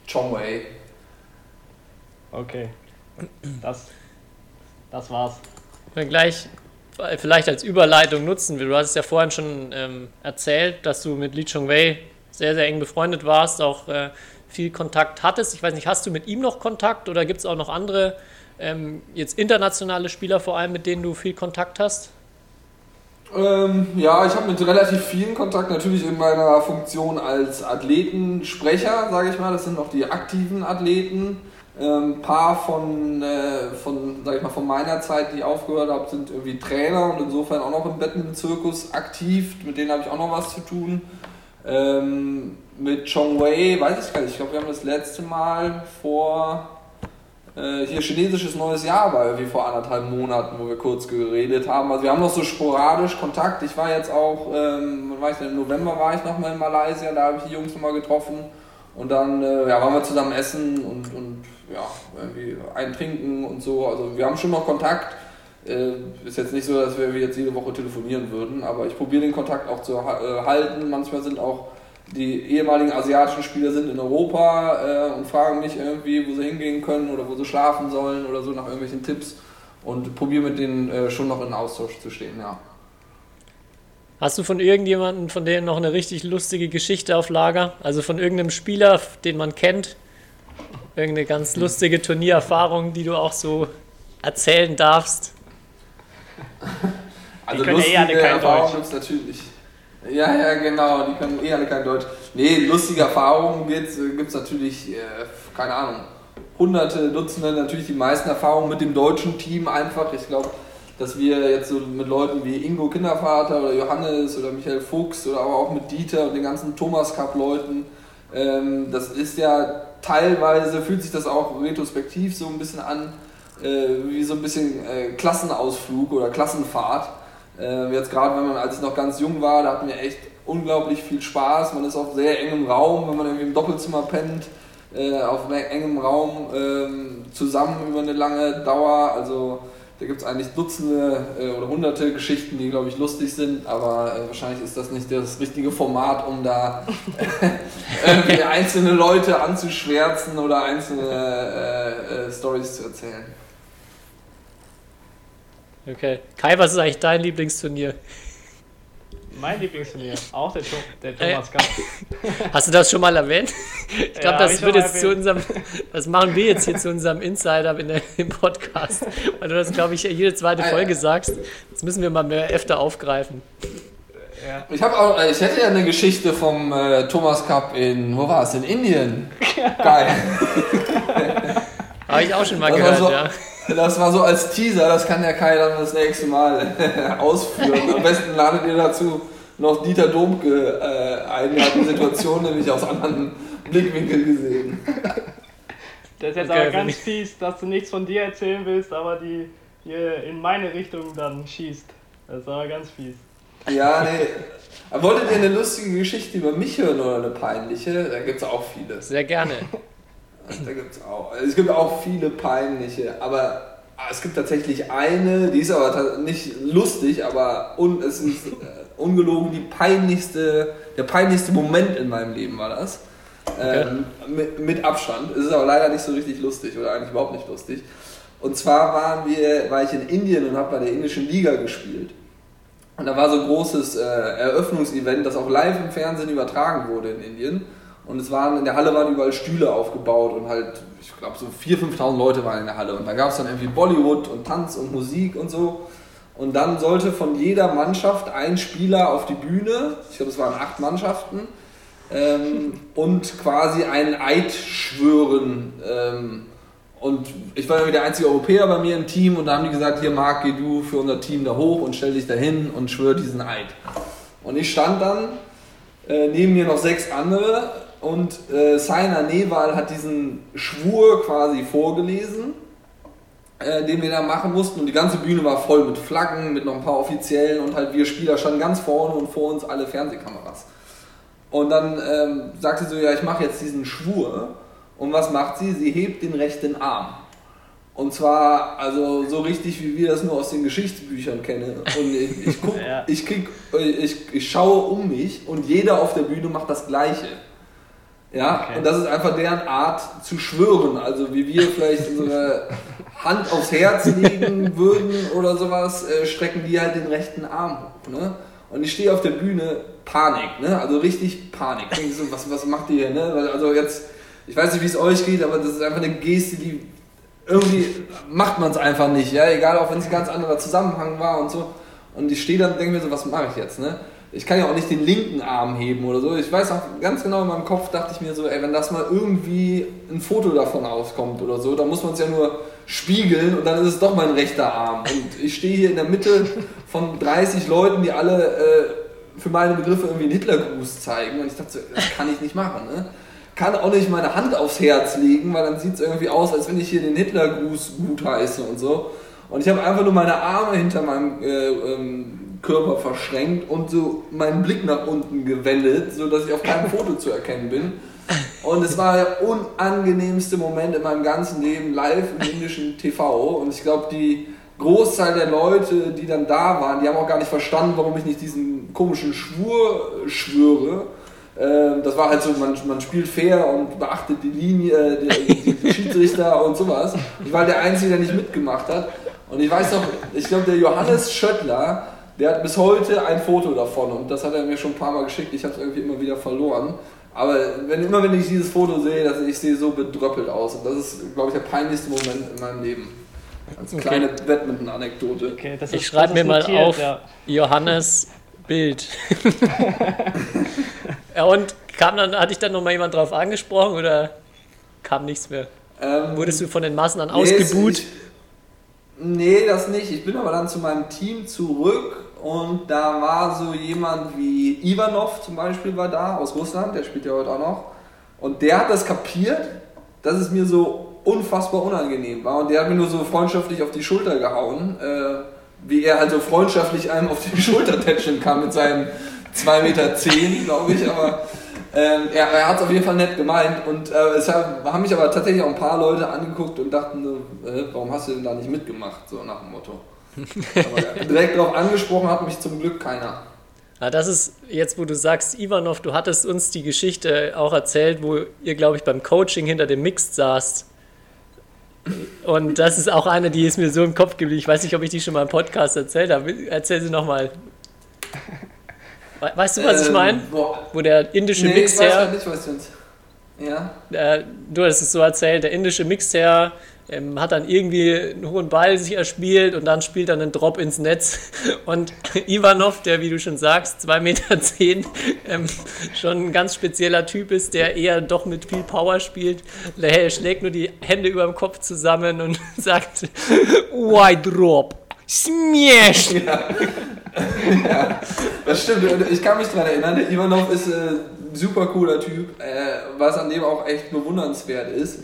Chongwei. Okay. Das, das war's. Dann gleich vielleicht als Überleitung nutzen will. Du hast es ja vorhin schon ähm, erzählt, dass du mit Li Chongwei sehr, sehr eng befreundet warst, auch äh, viel Kontakt hattest. Ich weiß nicht, hast du mit ihm noch Kontakt oder gibt es auch noch andere, ähm, jetzt internationale Spieler vor allem, mit denen du viel Kontakt hast? Ähm, ja, ich habe mit relativ vielen Kontakt, natürlich in meiner Funktion als Athletensprecher, sage ich mal. Das sind noch die aktiven Athleten. Ein ähm, paar von, äh, von, sag ich mal, von meiner Zeit, die ich aufgehört habe, sind irgendwie Trainer und insofern auch noch im Badminton-Zirkus aktiv. Mit denen habe ich auch noch was zu tun. Ähm, mit Chong Wei, weiß ich gar nicht, ich glaube, wir haben das letzte Mal vor äh, hier chinesisches neues Jahr war, wie vor anderthalb Monaten, wo wir kurz geredet haben. Also wir haben noch so sporadisch Kontakt. Ich war jetzt auch, ähm, war ich im November war ich nochmal in Malaysia, da habe ich die Jungs nochmal getroffen. Und dann äh, ja, waren wir zusammen essen und, und ja, irgendwie eintrinken und so. Also wir haben schon noch Kontakt. Äh, ist jetzt nicht so, dass wir jetzt jede Woche telefonieren würden, aber ich probiere den Kontakt auch zu äh, halten. Manchmal sind auch die ehemaligen asiatischen Spieler sind in Europa äh, und fragen mich irgendwie, wo sie hingehen können oder wo sie schlafen sollen oder so nach irgendwelchen Tipps und probiere mit denen äh, schon noch in Austausch zu stehen, ja. Hast du von irgendjemandem von denen noch eine richtig lustige Geschichte auf Lager? Also von irgendeinem Spieler, den man kennt? Irgendeine ganz lustige Turniererfahrung, die du auch so erzählen darfst? Also lustige eh Erfahrungen gibt es natürlich ja, ja, genau, die können eh alle kein Deutsch. Nee, lustige Erfahrungen gibt es natürlich, äh, keine Ahnung, hunderte, Dutzende, natürlich die meisten Erfahrungen mit dem deutschen Team einfach. Ich glaube, dass wir jetzt so mit Leuten wie Ingo Kindervater oder Johannes oder Michael Fuchs oder aber auch mit Dieter und den ganzen Thomas Cup Leuten, ähm, das ist ja teilweise, fühlt sich das auch retrospektiv so ein bisschen an, äh, wie so ein bisschen äh, Klassenausflug oder Klassenfahrt. Äh, jetzt gerade, wenn man, als ich noch ganz jung war, da hatten wir echt unglaublich viel Spaß. Man ist auf sehr engem Raum, wenn man irgendwie im Doppelzimmer pennt, äh, auf engem Raum äh, zusammen über eine lange Dauer. Also da gibt es eigentlich Dutzende äh, oder Hunderte Geschichten, die, glaube ich, lustig sind, aber äh, wahrscheinlich ist das nicht das richtige Format, um da einzelne Leute anzuschwärzen oder einzelne äh, Stories zu erzählen. Okay. Kai, was ist eigentlich dein Lieblingsturnier? Mein Lieblingsturnier, auch der, der Thomas Cup. Hast du das schon mal erwähnt? Ich glaube, ja, das wird jetzt zu unserem, das machen wir jetzt hier zu unserem Insider in der, im Podcast, weil du das, glaube ich, jede zweite ah, Folge sagst. Das müssen wir mal mehr öfter aufgreifen. Ja. Ich habe auch, ich hätte ja eine Geschichte vom äh, Thomas Cup in, wo war es? In Indien. Geil. Habe ich auch schon mal das gehört, so, ja. Das war so als Teaser, das kann der Kai dann das nächste Mal ausführen. Am besten ladet ihr dazu noch Dieter Domke äh, ein. Der hat die Situation nämlich aus anderen Blickwinkeln gesehen. Das ist jetzt okay, aber ganz fies, dass du nichts von dir erzählen willst, aber die hier in meine Richtung dann schießt. Das ist aber ganz fies. Ja, nee. Wolltet ihr eine lustige Geschichte über mich hören oder eine peinliche? Da gibt es auch viele. Sehr gerne. Da gibt's auch. Es gibt auch viele peinliche, aber es gibt tatsächlich eine, die ist aber nicht lustig, aber un, es ist äh, ungelogen die peinlichste, der peinlichste Moment in meinem Leben war das. Okay. Ähm, mit, mit, Abstand. Es ist aber leider nicht so richtig lustig oder eigentlich überhaupt nicht lustig. Und zwar waren wir, war ich in Indien und habe bei der indischen Liga gespielt. Und da war so ein großes äh, Eröffnungsevent, das auch live im Fernsehen übertragen wurde in Indien. Und es waren, in der Halle waren überall Stühle aufgebaut und halt, ich glaube, so 4.000, 5.000 Leute waren in der Halle. Und da gab es dann irgendwie Bollywood und Tanz und Musik und so. Und dann sollte von jeder Mannschaft ein Spieler auf die Bühne, ich glaube, es waren acht Mannschaften, ähm, und quasi einen Eid schwören. Ähm, und ich war irgendwie der einzige Europäer bei mir im Team und da haben die gesagt, hier Marc, geh du für unser Team da hoch und stell dich da hin und schwör diesen Eid. Und ich stand dann, äh, neben mir noch sechs andere und äh, Saina Newal hat diesen Schwur quasi vorgelesen, äh, den wir da machen mussten. Und die ganze Bühne war voll mit Flaggen, mit noch ein paar Offiziellen und halt wir Spieler standen ganz vorne und vor uns alle Fernsehkameras. Und dann ähm, sagt sie so, ja, ich mache jetzt diesen Schwur. Und was macht sie? Sie hebt den rechten Arm. Und zwar, also so richtig, wie wir das nur aus den Geschichtsbüchern kennen. Und ich, ich, guck, ja. ich, krieg, ich, ich schaue um mich und jeder auf der Bühne macht das Gleiche. Ja, okay. und das ist einfach deren Art zu schwören. Also wie wir vielleicht unsere Hand aufs Herz legen würden oder sowas, äh, strecken die halt den rechten Arm hoch. Ne? Und ich stehe auf der Bühne, Panik, ne? also richtig Panik. So, was, was macht ihr hier? Ne? Also jetzt, ich weiß nicht, wie es euch geht, aber das ist einfach eine Geste, die irgendwie macht man es einfach nicht. Ja? Egal, auch wenn es ein ganz anderer Zusammenhang war und so. Und ich stehe dann und denke mir so, was mache ich jetzt? Ne? Ich kann ja auch nicht den linken Arm heben oder so. Ich weiß auch ganz genau in meinem Kopf, dachte ich mir so, ey, wenn das mal irgendwie ein Foto davon rauskommt oder so, dann muss man es ja nur spiegeln und dann ist es doch mein rechter Arm. Und ich stehe hier in der Mitte von 30 Leuten, die alle äh, für meine Begriffe irgendwie einen Hitlergruß zeigen. Und ich dachte so, das kann ich nicht machen. Ne? Kann auch nicht meine Hand aufs Herz legen, weil dann sieht es irgendwie aus, als wenn ich hier den Hitlergruß gut heiße und so. Und ich habe einfach nur meine Arme hinter meinem äh, ähm, Körper verschränkt und so meinen Blick nach unten gewendet, sodass ich auf keinem Foto zu erkennen bin. Und es war der unangenehmste Moment in meinem ganzen Leben live im indischen TV. Und ich glaube, die Großteil der Leute, die dann da waren, die haben auch gar nicht verstanden, warum ich nicht diesen komischen Schwur schwöre. Ähm, das war halt so, man, man spielt fair und beachtet die Linie, die, die Schiedsrichter und sowas. Ich war der Einzige, der nicht mitgemacht hat. Und ich weiß noch, ich glaube, der Johannes Schöttler, der hat bis heute ein Foto davon und das hat er mir schon ein paar Mal geschickt. Ich habe es irgendwie immer wieder verloren. Aber wenn, immer wenn ich dieses Foto sehe, dass ich sehe so bedröppelt aus. Und das ist, glaube ich, der peinlichste Moment in meinem Leben. Als kleine okay. Badminton-Anekdote. Okay, ich schreibe mir mal notiert, auf ja. Johannes Bild. ja, und kam dann, hatte ich dann nochmal jemand drauf angesprochen oder kam nichts mehr? Ähm, Wurdest du von den Massen dann nee, ausgebuht? Ich, nee, das nicht. Ich bin aber dann zu meinem Team zurück und da war so jemand wie Ivanov zum Beispiel war da aus Russland, der spielt ja heute auch noch. Und der hat das kapiert, dass es mir so unfassbar unangenehm war. Und der hat mir nur so freundschaftlich auf die Schulter gehauen, äh, wie er halt so freundschaftlich einem auf die Schulter tätscheln kann mit seinen 2,10 Meter, glaube ich. Aber ähm, er, er hat es auf jeden Fall nett gemeint. Und äh, es haben mich aber tatsächlich auch ein paar Leute angeguckt und dachten, äh, warum hast du denn da nicht mitgemacht, so nach dem Motto. Aber direkt darauf angesprochen hat mich zum Glück keiner. Ja, das ist jetzt, wo du sagst, Ivanov, du hattest uns die Geschichte auch erzählt, wo ihr, glaube ich, beim Coaching hinter dem Mixed saßt. Und das ist auch eine, die ist mir so im Kopf geblieben. Ich weiß nicht, ob ich die schon mal im Podcast erzählt habe. Erzähl sie nochmal. Weißt du, was ähm, ich meine? Wo der indische nee, Mixer. Ich weiß nicht, was du Ja. Äh, du hast es so erzählt, der indische Mixer ähm, hat dann irgendwie einen hohen Ball sich erspielt und dann spielt er einen Drop ins Netz. Und Ivanov, der, wie du schon sagst, 2,10 Meter zehn, ähm, schon ein ganz spezieller Typ ist, der eher doch mit viel Power spielt, der schlägt nur die Hände über dem Kopf zusammen und sagt, White Drop. Smash! Ja. ja, das stimmt. Ich kann mich daran erinnern, Ivanov ist ein äh, super cooler Typ, äh, was an dem auch echt bewundernswert ist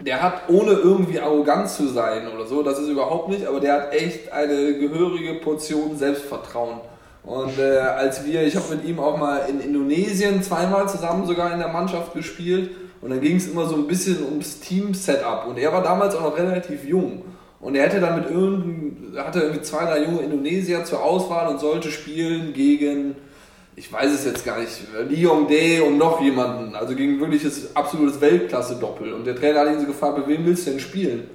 der hat, ohne irgendwie arrogant zu sein oder so, das ist überhaupt nicht, aber der hat echt eine gehörige Portion Selbstvertrauen. Und äh, als wir, ich habe mit ihm auch mal in Indonesien zweimal zusammen sogar in der Mannschaft gespielt und dann ging es immer so ein bisschen ums Team-Setup und er war damals auch noch relativ jung. Und er hätte dann mit irgendeinem, hatte irgendwie zwei, drei junge Indonesier zur Auswahl und sollte spielen gegen ich weiß es jetzt gar nicht, Lyon Day und noch jemanden, also gegen wirkliches absolutes Weltklasse-Doppel. Und der Trainer hat ihn so gefragt, bei wem willst du denn spielen?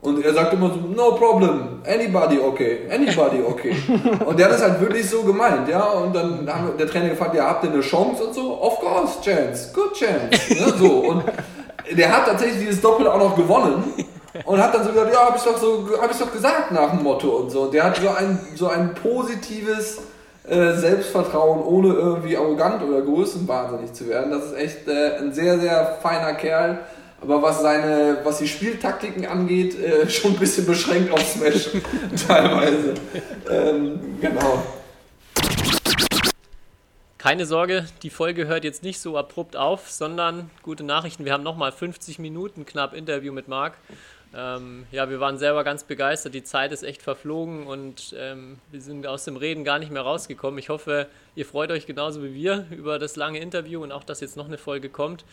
Und er sagt immer so, no problem, anybody okay, anybody okay. und der hat das halt wirklich so gemeint, ja. Und dann hat der Trainer gefragt, ja, habt ihr eine Chance und so? Of course, chance, good chance. Ne, so. Und der hat tatsächlich dieses Doppel auch noch gewonnen. Und hat dann so gesagt, ja, hab ich doch so, hab ich doch gesagt nach dem Motto und so. Und der hat so ein, so ein positives, äh, Selbstvertrauen, ohne irgendwie arrogant oder größenwahnsinnig zu werden. Das ist echt äh, ein sehr, sehr feiner Kerl. Aber was seine, was die Spieltaktiken angeht, äh, schon ein bisschen beschränkt auf Smash teilweise. Ähm, genau. Keine Sorge, die Folge hört jetzt nicht so abrupt auf, sondern gute Nachrichten. Wir haben nochmal 50 Minuten knapp Interview mit Marc. Ähm, ja, wir waren selber ganz begeistert. Die Zeit ist echt verflogen und ähm, wir sind aus dem Reden gar nicht mehr rausgekommen. Ich hoffe, ihr freut euch genauso wie wir über das lange Interview und auch, dass jetzt noch eine Folge kommt.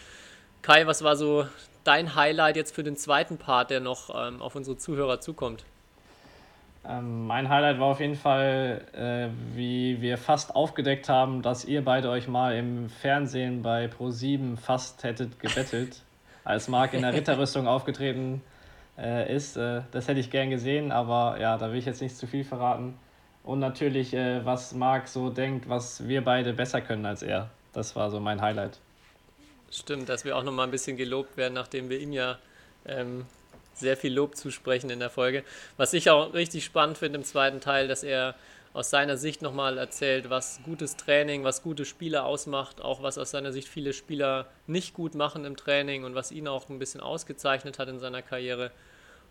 Kai, was war so dein Highlight jetzt für den zweiten Part, der noch ähm, auf unsere Zuhörer zukommt? Ähm, mein Highlight war auf jeden Fall, äh, wie wir fast aufgedeckt haben, dass ihr beide euch mal im Fernsehen bei Pro7 fast hättet gebettelt. Als Marc in der Ritterrüstung aufgetreten äh, ist. Äh, das hätte ich gern gesehen, aber ja, da will ich jetzt nicht zu viel verraten. Und natürlich, äh, was Marc so denkt, was wir beide besser können als er. Das war so mein Highlight. Stimmt, dass wir auch nochmal ein bisschen gelobt werden, nachdem wir ihm ja ähm, sehr viel Lob zusprechen in der Folge. Was ich auch richtig spannend finde im zweiten Teil, dass er aus seiner Sicht nochmal erzählt, was gutes Training, was gute Spieler ausmacht, auch was aus seiner Sicht viele Spieler nicht gut machen im Training und was ihn auch ein bisschen ausgezeichnet hat in seiner Karriere.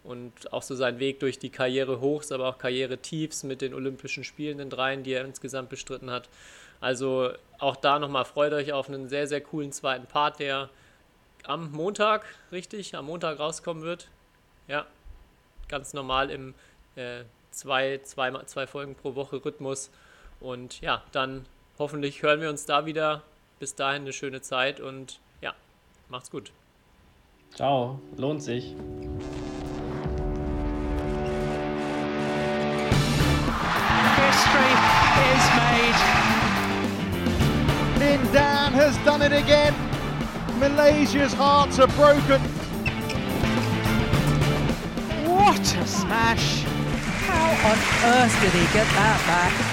Und auch so sein Weg durch die Karriere hochs, aber auch Karriere tiefs mit den Olympischen Spielen, den dreien, die er insgesamt bestritten hat. Also auch da nochmal freut euch auf einen sehr, sehr coolen zweiten Part, der am Montag, richtig, am Montag rauskommen wird. Ja, ganz normal im äh, zwei, zwei, zwei Folgen pro Woche Rhythmus. Und ja, dann hoffentlich hören wir uns da wieder. Bis dahin eine schöne Zeit und ja, macht's gut. Ciao, lohnt sich. Has done it again. Malaysia's hearts are broken. What a smash! How on earth did he get that back?